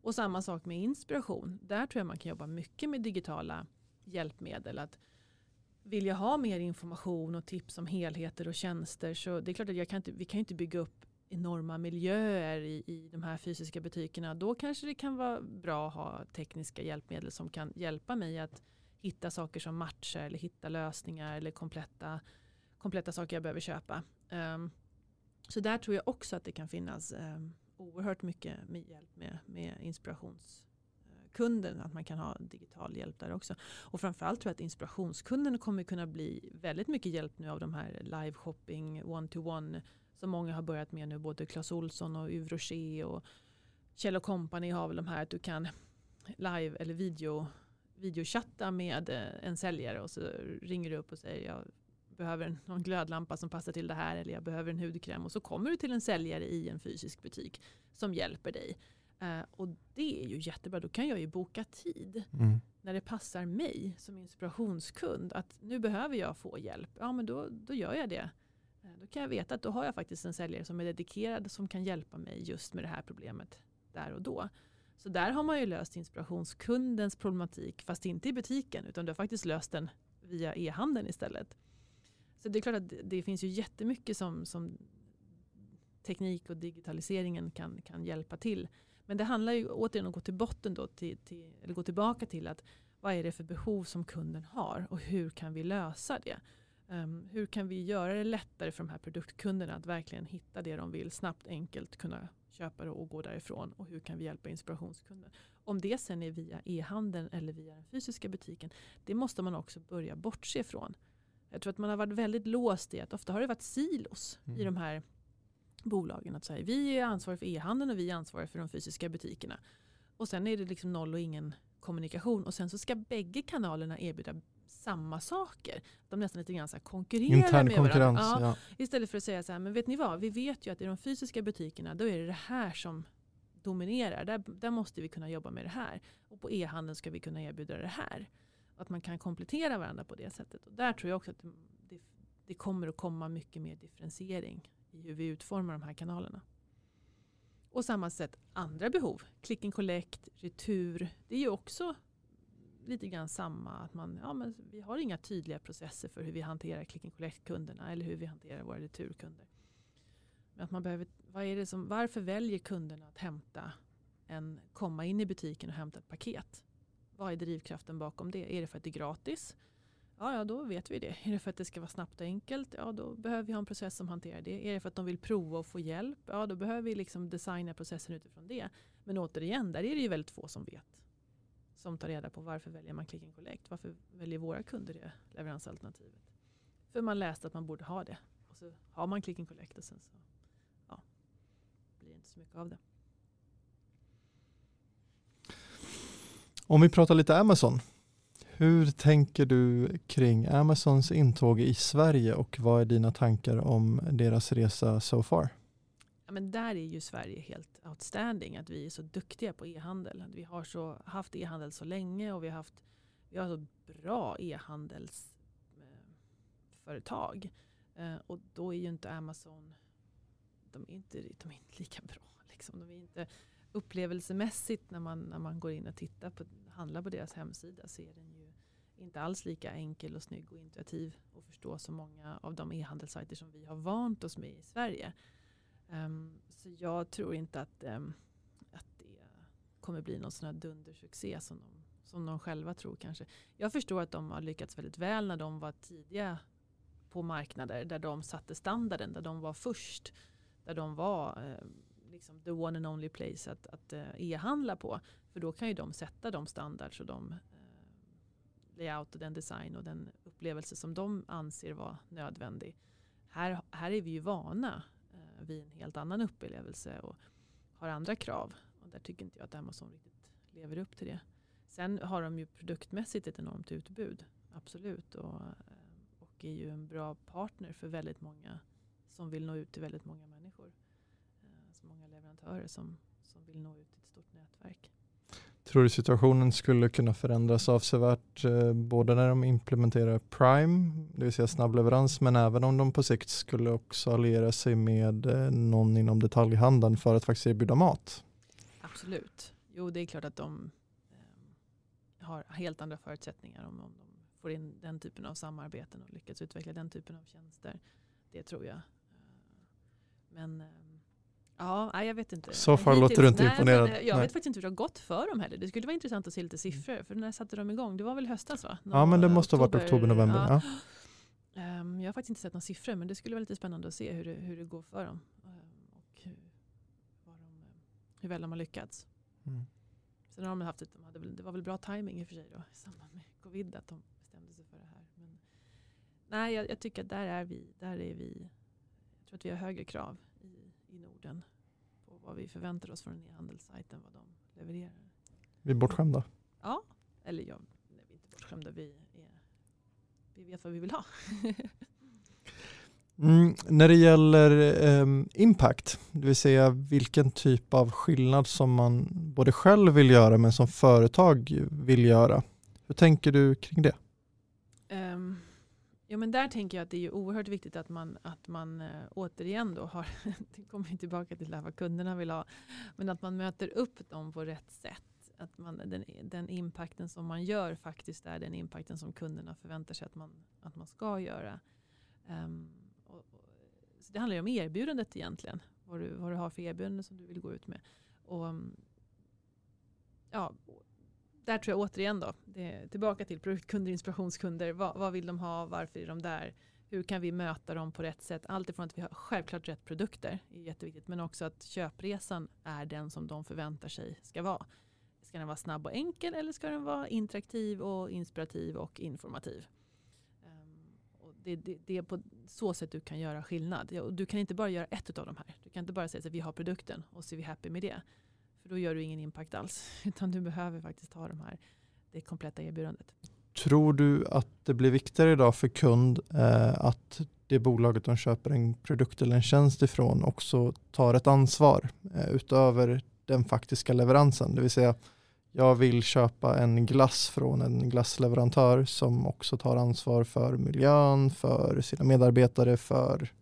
Och samma sak med inspiration. Där tror jag man kan jobba mycket med digitala hjälpmedel. Att vill jag ha mer information och tips om helheter och tjänster så det är klart att jag kan inte, vi kan inte bygga upp enorma miljöer i, i de här fysiska butikerna. Då kanske det kan vara bra att ha tekniska hjälpmedel som kan hjälpa mig att hitta saker som matchar eller hitta lösningar eller kompletta, kompletta saker jag behöver köpa. Um, så där tror jag också att det kan finnas um, oerhört mycket med hjälp med, med inspirationskunden. Eh, att man kan ha digital hjälp där också. Och framförallt tror jag att inspirationskunden kommer kunna bli väldigt mycket hjälp nu av de här live shopping, one-to-one som många har börjat med nu. Både Clas Olsson och Yves Rocher och Kjell Company har väl de här att du kan live eller video videochatta med eh, en säljare och så ringer du upp och säger jag behöver någon glödlampa som passar till det här eller jag behöver en hudkräm och så kommer du till en säljare i en fysisk butik som hjälper dig. Uh, och det är ju jättebra, då kan jag ju boka tid mm. när det passar mig som inspirationskund att nu behöver jag få hjälp. Ja men då, då gör jag det. Eh, då kan jag veta att då har jag faktiskt en säljare som är dedikerad som kan hjälpa mig just med det här problemet där och då. Så där har man ju löst inspirationskundens problematik fast inte i butiken utan du har faktiskt löst den via e-handeln istället. Så det är klart att det finns ju jättemycket som, som teknik och digitaliseringen kan, kan hjälpa till. Men det handlar ju återigen om att gå till botten då, till, till, eller gå tillbaka till att vad är det för behov som kunden har och hur kan vi lösa det? Um, hur kan vi göra det lättare för de här produktkunderna att verkligen hitta det de vill snabbt, enkelt kunna köpa det och gå därifrån och hur kan vi hjälpa inspirationskunden? Om det sen är via e-handeln eller via den fysiska butiken, det måste man också börja bortse ifrån. Jag tror att man har varit väldigt låst i att ofta har det varit silos mm. i de här bolagen. Att säga, vi är ansvariga för e-handeln och vi är ansvariga för de fysiska butikerna. Och sen är det liksom noll och ingen kommunikation och sen så ska bägge kanalerna erbjuda samma saker. De nästan lite grann så konkurrerar Intern med varandra. Ja, ja. Istället för att säga så här, men vet ni vad, vi vet ju att i de fysiska butikerna då är det det här som dominerar. Där, där måste vi kunna jobba med det här. Och på e-handeln ska vi kunna erbjuda det här. Att man kan komplettera varandra på det sättet. Och där tror jag också att det, det kommer att komma mycket mer differentiering i hur vi utformar de här kanalerna. Och samma sätt andra behov. Click and collect, retur. Det är ju också lite grann samma. Att man, ja, men vi har inga tydliga processer för hur vi hanterar click and collect-kunderna eller hur vi hanterar våra returkunder. Men att man behöver, vad är det som, varför väljer kunderna att hämta en, komma in i butiken och hämta ett paket? Vad är drivkraften bakom det? Är det för att det är gratis? Ja, ja, då vet vi det. Är det för att det ska vara snabbt och enkelt? Ja, då behöver vi ha en process som hanterar det. Är det för att de vill prova och få hjälp? Ja, då behöver vi liksom designa processen utifrån det. Men återigen, där är det ju väldigt få som vet som tar reda på varför väljer man click and collect. Varför väljer våra kunder det leveransalternativet? För man läste att man borde ha det. Och så har man click and collect och sen så ja, blir det inte så mycket av det. Om vi pratar lite Amazon. Hur tänker du kring Amazons intåg i Sverige och vad är dina tankar om deras resa so far? Men där är ju Sverige helt outstanding. Att vi är så duktiga på e-handel. Vi har så, haft e-handel så länge och vi har haft vi har så bra e-handelsföretag. Eh, och då är ju inte Amazon de är inte, de är inte lika bra. Liksom. De är inte upplevelsemässigt när man, när man går in och tittar på, handlar på deras hemsida så är den ju inte alls lika enkel och snygg och intuitiv att förstå som många av de e-handelssajter som vi har vant oss med i Sverige. Um, så jag tror inte att, um, att det kommer bli någon sån här dundersuccé som de, som de själva tror kanske. Jag förstår att de har lyckats väldigt väl när de var tidiga på marknader där de satte standarden, där de var först. Där de var eh, liksom the one and only place att, att eh, e-handla på. För då kan ju de sätta de standards och de, eh, layout och den design och den upplevelse som de anser vara nödvändig. Här, här är vi ju vana vi en helt annan upplevelse och har andra krav. Och där tycker inte jag att Amazon riktigt lever upp till det. Sen har de ju produktmässigt ett enormt utbud, absolut. Och, eh, och är ju en bra partner för väldigt många som vill nå ut till väldigt många människor. Eh, så många leverantörer som, som vill nå ut till ett stort nätverk. Tror du situationen skulle kunna förändras avsevärt eh, både när de implementerar Prime, det vill säga snabbleverans, men även om de på sikt skulle också alliera sig med eh, någon inom detaljhandeln för att faktiskt erbjuda mat? Absolut. Jo, det är klart att de eh, har helt andra förutsättningar om, om de får in den typen av samarbeten och lyckas utveckla den typen av tjänster. Det tror jag. Eh, men eh, Ja, jag vet inte. Så far låter du inte nej, imponerad. Jag nej. vet faktiskt inte hur det har gått för dem heller. Det skulle vara intressant att se lite siffror. För när satte de igång? Det var väl höstas va? Nå, ja, men det måste oktober, ha varit oktober, november. Ja. Ja. Um, jag har faktiskt inte sett några siffror, men det skulle vara lite spännande att se hur det, hur det går för dem. Um, och hur, de, hur väl de har lyckats. Mm. Sen har de haft, de hade det var väl bra timing i och för sig då, i samband med covid att de bestämde sig för det här. Men, nej, jag, jag tycker att där är vi. Där är vi. Jag tror att vi har högre krav Norden på vad vi förväntar oss från e-handelssajten, vad de levererar. Vi är bortskämda. Ja, eller ja, nej, vi är inte bortskämda. Vi, är, vi vet vad vi vill ha. mm, när det gäller um, impact, det vill säga vilken typ av skillnad som man både själv vill göra men som företag vill göra. Hur tänker du kring det? Um, Ja, men där tänker jag att det är oerhört viktigt att man, att man äh, återigen då har, det kommer vi tillbaka till vad kunderna vill ha, men att man möter upp dem på rätt sätt. Att man, den, den impacten som man gör faktiskt är den impacten som kunderna förväntar sig att man, att man ska göra. Um, och, och, så det handlar ju om erbjudandet egentligen, vad du, vad du har för erbjudande som du vill gå ut med. Och, ja, där tror jag återigen då, det tillbaka till produktkunder, inspirationskunder. Vad, vad, vill de ha? Varför är de där? Hur kan vi möta dem på rätt sätt? Alltifrån att vi har självklart rätt produkter, är jätteviktigt, men också att köpresan är den som de förväntar sig ska vara. Ska den vara snabb och enkel eller ska den vara interaktiv och inspirativ och informativ? Um, och det, det, det, är på så sätt du kan göra skillnad. Du kan inte bara göra ett av de här. Du kan inte bara säga att vi har produkten och så är vi happy med det. För då gör du ingen impact alls. Utan du behöver faktiskt ha de här, det kompletta erbjudandet. Tror du att det blir viktigare idag för kund eh, att det bolaget de köper en produkt eller en tjänst ifrån också tar ett ansvar eh, utöver den faktiska leveransen? Det vill säga, jag vill köpa en glass från en glassleverantör som också tar ansvar för miljön, för sina medarbetare, för...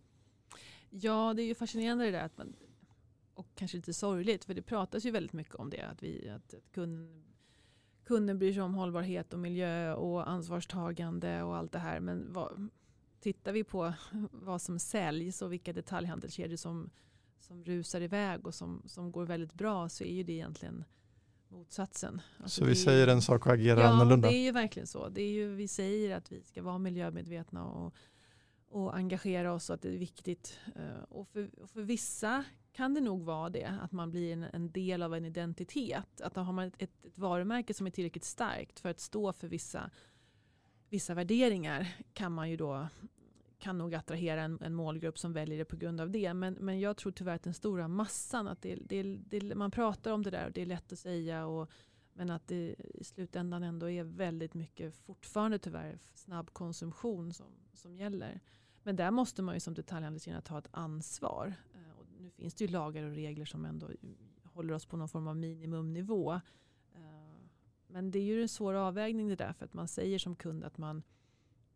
Ja, det är ju fascinerande det där att man, och kanske lite sorgligt, för det pratas ju väldigt mycket om det. Att, vi, att, att kunden, kunden bryr sig om hållbarhet och miljö och ansvarstagande och allt det här. Men vad, tittar vi på vad som säljs och vilka detaljhandelskedjor som, som rusar iväg och som, som går väldigt bra så är ju det egentligen motsatsen. Alltså så vi säger en sak och agerar ja, annorlunda? Ja, det är ju verkligen så. Det är ju, vi säger att vi ska vara miljömedvetna och, och engagera oss och att det är viktigt. Eh, och för, och för vissa kan det nog vara det, att man blir en, en del av en identitet. Att då har man ett, ett, ett, varumärke som är tillräckligt starkt för att stå för vissa, vissa värderingar kan man ju då kan nog attrahera en, en målgrupp som väljer det på grund av det. Men, men jag tror tyvärr att den stora massan, att det, det, det, man pratar om det där och det är lätt att säga och, men att det i slutändan ändå är väldigt mycket fortfarande tyvärr snabb konsumtion som, som gäller. Men där måste man ju som detaljhandelskedja ta ett ansvar nu finns det ju lagar och regler som ändå håller oss på någon form av minimumnivå. Eh, men det är ju en svår avvägning det där för att man säger som kund att man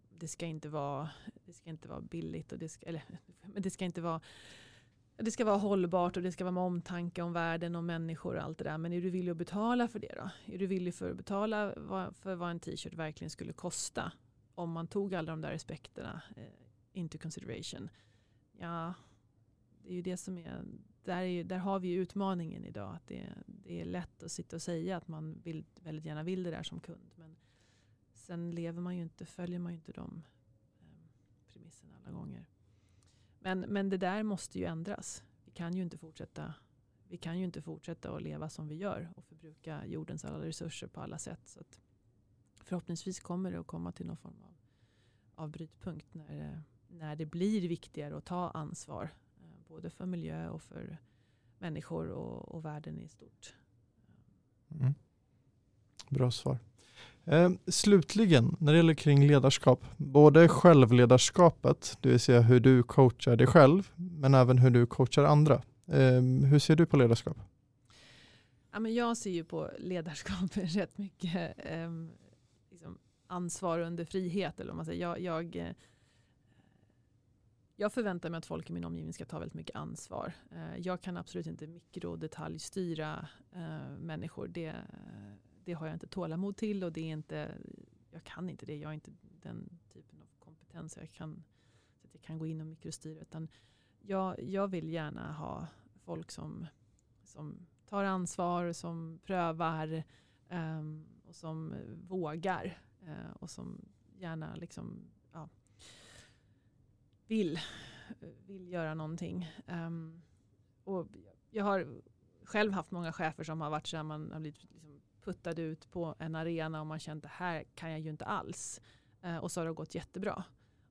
det ska inte vara, det ska inte vara billigt och det ska, eller, men det ska inte vara det ska vara hållbart och det ska vara med omtanke om världen och människor och allt det där. Men är du villig att betala för det då? Är du villig för att betala för vad en t-shirt verkligen skulle kosta? Om man tog alla de där aspekterna eh, into consideration. Ja, det är ju det som är, där, är, där har vi utmaningen idag. Att det, det är lätt att sitta och säga att man vill, väldigt gärna vill det där som kund. Men sen lever man ju inte, följer man ju inte de eh, premisserna alla gånger. Men, men det där måste ju ändras. Vi kan ju inte fortsätta vi kan ju inte fortsätta att leva som vi gör och förbruka jordens alla resurser på alla sätt. Så förhoppningsvis kommer det att komma till någon form av, av brytpunkt när, när det blir viktigare att ta ansvar. Både för miljö och för människor och, och världen i stort. Mm. Bra svar. Eh, slutligen, när det gäller kring ledarskap, både självledarskapet, det vill säga hur du coachar dig själv, men även hur du coachar andra. Eh, hur ser du på ledarskap? Ja, men jag ser ju på ledarskap rätt mycket eh, liksom ansvar under frihet. Eller man säger. Jag, jag, eh, jag förväntar mig att folk i min omgivning ska ta väldigt mycket ansvar. Eh, jag kan absolut inte mikrodetaljstyra eh, människor. Det, det har jag inte tålamod till och det är inte, jag kan inte det. Jag har inte den typen av kompetens jag kan, så att jag kan gå in och mikrostyra. Utan jag, jag vill gärna ha folk som, som tar ansvar, som prövar eh, och som vågar. Och som gärna liksom, vill, vill göra någonting. Um, och jag har själv haft många chefer som har varit så här, man har blivit liksom puttad ut på en arena och man känt det här kan jag ju inte alls. Uh, och så har det gått jättebra.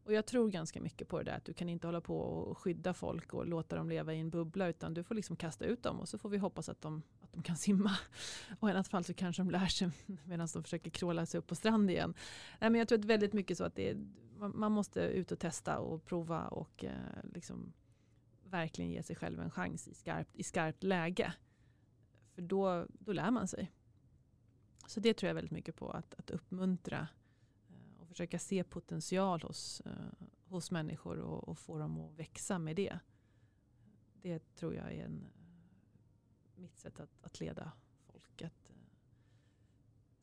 Och jag tror ganska mycket på det där att du kan inte hålla på och skydda folk och låta dem leva i en bubbla utan du får liksom kasta ut dem och så får vi hoppas att de, att de kan simma. Och i annat fall så kanske de lär sig medan de försöker kråla sig upp på strand igen. Nej, men jag tror att väldigt mycket så att det är, man måste ut och testa och prova och eh, liksom verkligen ge sig själv en chans i skarpt, i skarpt läge. För då, då lär man sig. Så det tror jag väldigt mycket på, att, att uppmuntra eh, försöka se potential hos, eh, hos människor och, och, få dem att växa med det. Det tror jag är en, mitt sätt att, att leda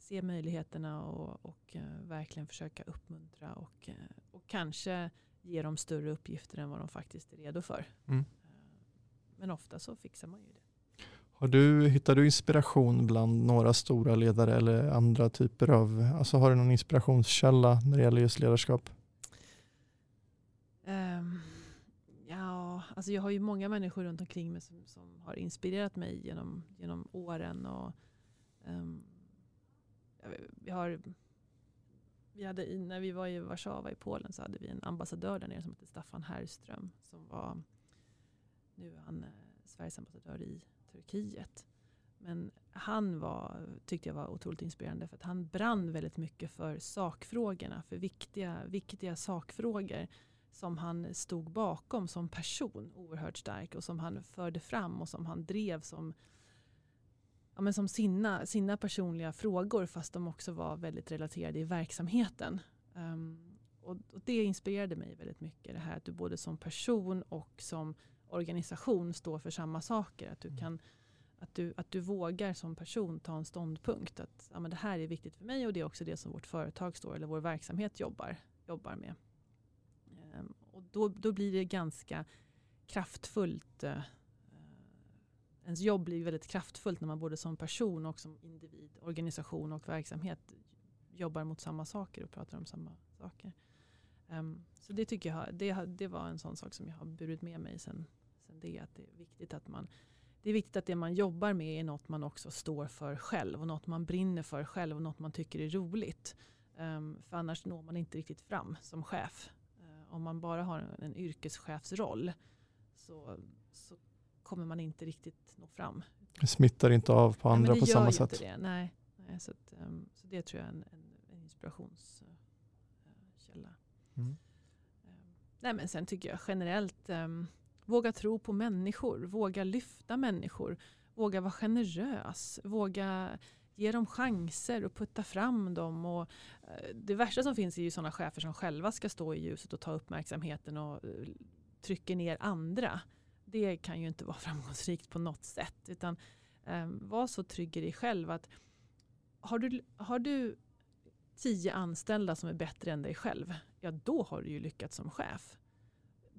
se möjligheterna och, och eh, verkligen försöka uppmuntra och, eh, och kanske ge dem större uppgifter än vad de faktiskt är redo för. Mm. Eh, men ofta så fixar man ju det. Har du, hittar du inspiration bland några stora ledare eller andra typer av, alltså har du någon inspirationskälla när det gäller just ledarskap? Um, ja, alltså jag har ju många människor runt omkring mig som, som har inspirerat mig genom, genom åren. Och, um, vi har, vi hade, när vi var i Warszawa i Polen så hade vi en ambassadör där nere som hette Staffan Herrström. Som var, nu är han eh, Sveriges ambassadör i Turkiet. Men han var, tyckte jag var otroligt inspirerande för att han brann väldigt mycket för sakfrågorna, för viktiga, viktiga sakfrågor som han stod bakom som person oerhört stark och som han förde fram och som han drev som, ja, men som sina, sina personliga frågor fast de också var väldigt relaterade i verksamheten. Um, och, och, det inspirerade mig väldigt mycket. Det här att du både som person och som organisation står för samma saker. Att du, mm. kan, att du, att du vågar som person ta en ståndpunkt. Att ja, men det här är viktigt för mig och det är också det som vårt företag står eller vår verksamhet jobbar, jobbar med. Um, och då, då blir det ganska kraftfullt. Uh, ens jobb blir väldigt kraftfullt när man både som person och som individ, organisation och verksamhet jobbar mot samma saker och pratar om samma saker. Um, så det tycker jag det, det var en sån sak som jag har burit med mig sen, sen det. Att det är viktigt att man det är viktigt att det man jobbar med är något man också står för själv och något man brinner för själv och något man tycker är roligt. Um, för annars når man inte riktigt fram som chef. Uh, om man bara har en, en yrkeschefsroll så, så kommer man inte riktigt nå fram. Det smittar inte av på andra Nej, på samma sätt. Det. Nej, nej så, att, um, så det tror jag är en, en, en inspirationskälla. Uh, mm. um, nej, men sen tycker jag generellt um, Våga tro på människor, våga lyfta människor, våga vara generös, våga ge dem chanser och putta fram dem. Och eh, det värsta som finns är ju sådana chefer som själva ska stå i ljuset och ta uppmärksamheten och eh, trycker ner andra. Det kan ju inte vara framgångsrikt på något sätt. Utan eh, var så trygg i dig själv att har du, har du tio anställda som är bättre än dig själv, ja då har du ju lyckats som chef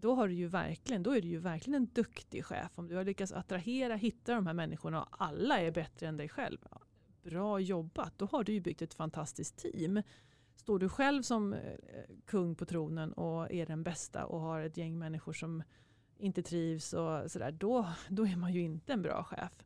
då, har du ju verkligen, då är du ju verkligen en duktig chef. Om du har lyckats attrahera, hitta de här människorna och alla är bättre än dig själv. Bra jobbat, då har du ju byggt ett fantastiskt team. Står du själv som eh, kung på tronen och är den bästa och har ett gäng människor som inte trivs och sådär, då, då är man ju inte en bra chef.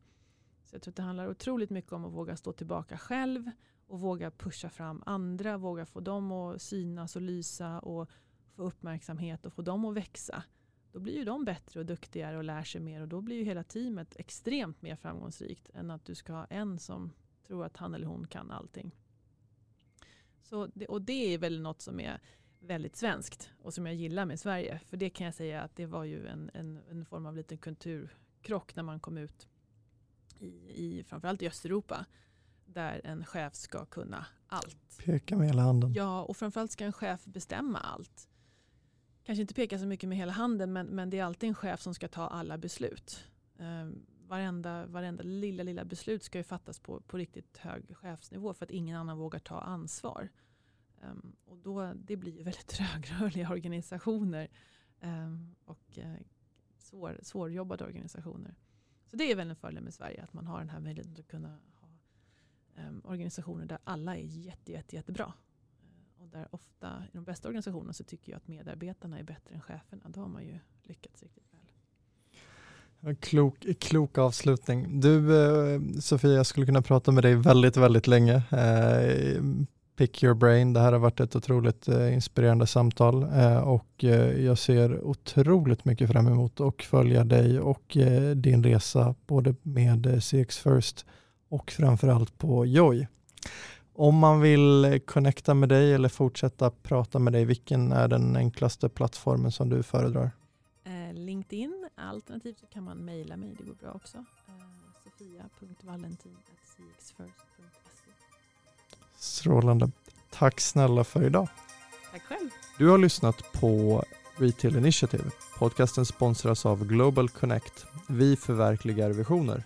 Så jag tror att det handlar otroligt mycket om att våga stå tillbaka själv och våga pusha fram andra, våga få dem att synas och lysa och få uppmärksamhet och få dem att växa. Då blir ju de bättre och duktigare och lär sig mer och då blir ju hela teamet extremt mer framgångsrikt än att du ska ha en som tror att han eller hon kan allting. Så det, och det är väl något som är väldigt svenskt och som jag gillar med Sverige. För det kan jag säga att det var ju en, en, en form av liten kulturkrock när man kom ut i, i framförallt i Östeuropa där en chef ska kunna allt. Peka med hela handen. Ja, och framförallt ska en chef bestämma allt. Kanske inte peka så mycket med hela handen men, men det är alltid en chef som ska ta alla beslut. Um, varenda, varenda lilla, lilla beslut ska ju fattas på, på riktigt hög chefsnivå för att ingen annan vågar ta ansvar. Um, och då, det blir ju väldigt trögrörliga organisationer um, och uh, svår, svårjobbade organisationer. Så det är väl en fördel med Sverige att man har den här möjligheten att kunna ha um, organisationer där alla är jätte, jätte, jättebra. Uh, och där ofta i de bästa organisationerna så tycker jag att medarbetarna är bättre än cheferna. Då har man ju lyckats riktigt väl. Klok, klok avslutning. Du eh, Sofia, jag skulle kunna prata med dig väldigt, väldigt länge. Pick your brain. Det här har varit ett otroligt eh, inspirerande samtal eh, och eh, jag ser otroligt mycket fram emot att följa dig och eh, din resa både med eh, CX First och framförallt på Joy. Om man vill connecta med dig eller fortsätta prata med dig, vilken är den enklaste plattformen som du föredrar? Eh, LinkedIn. Alternativt så kan man mejla mig, det går bra också. Eh, Sofia.valentin.cxfirst.se Strålande. Tack snälla för idag. Tack själv. Du har lyssnat på Retail Initiative. Podcasten sponsras av Global Connect. Vi förverkligar visioner.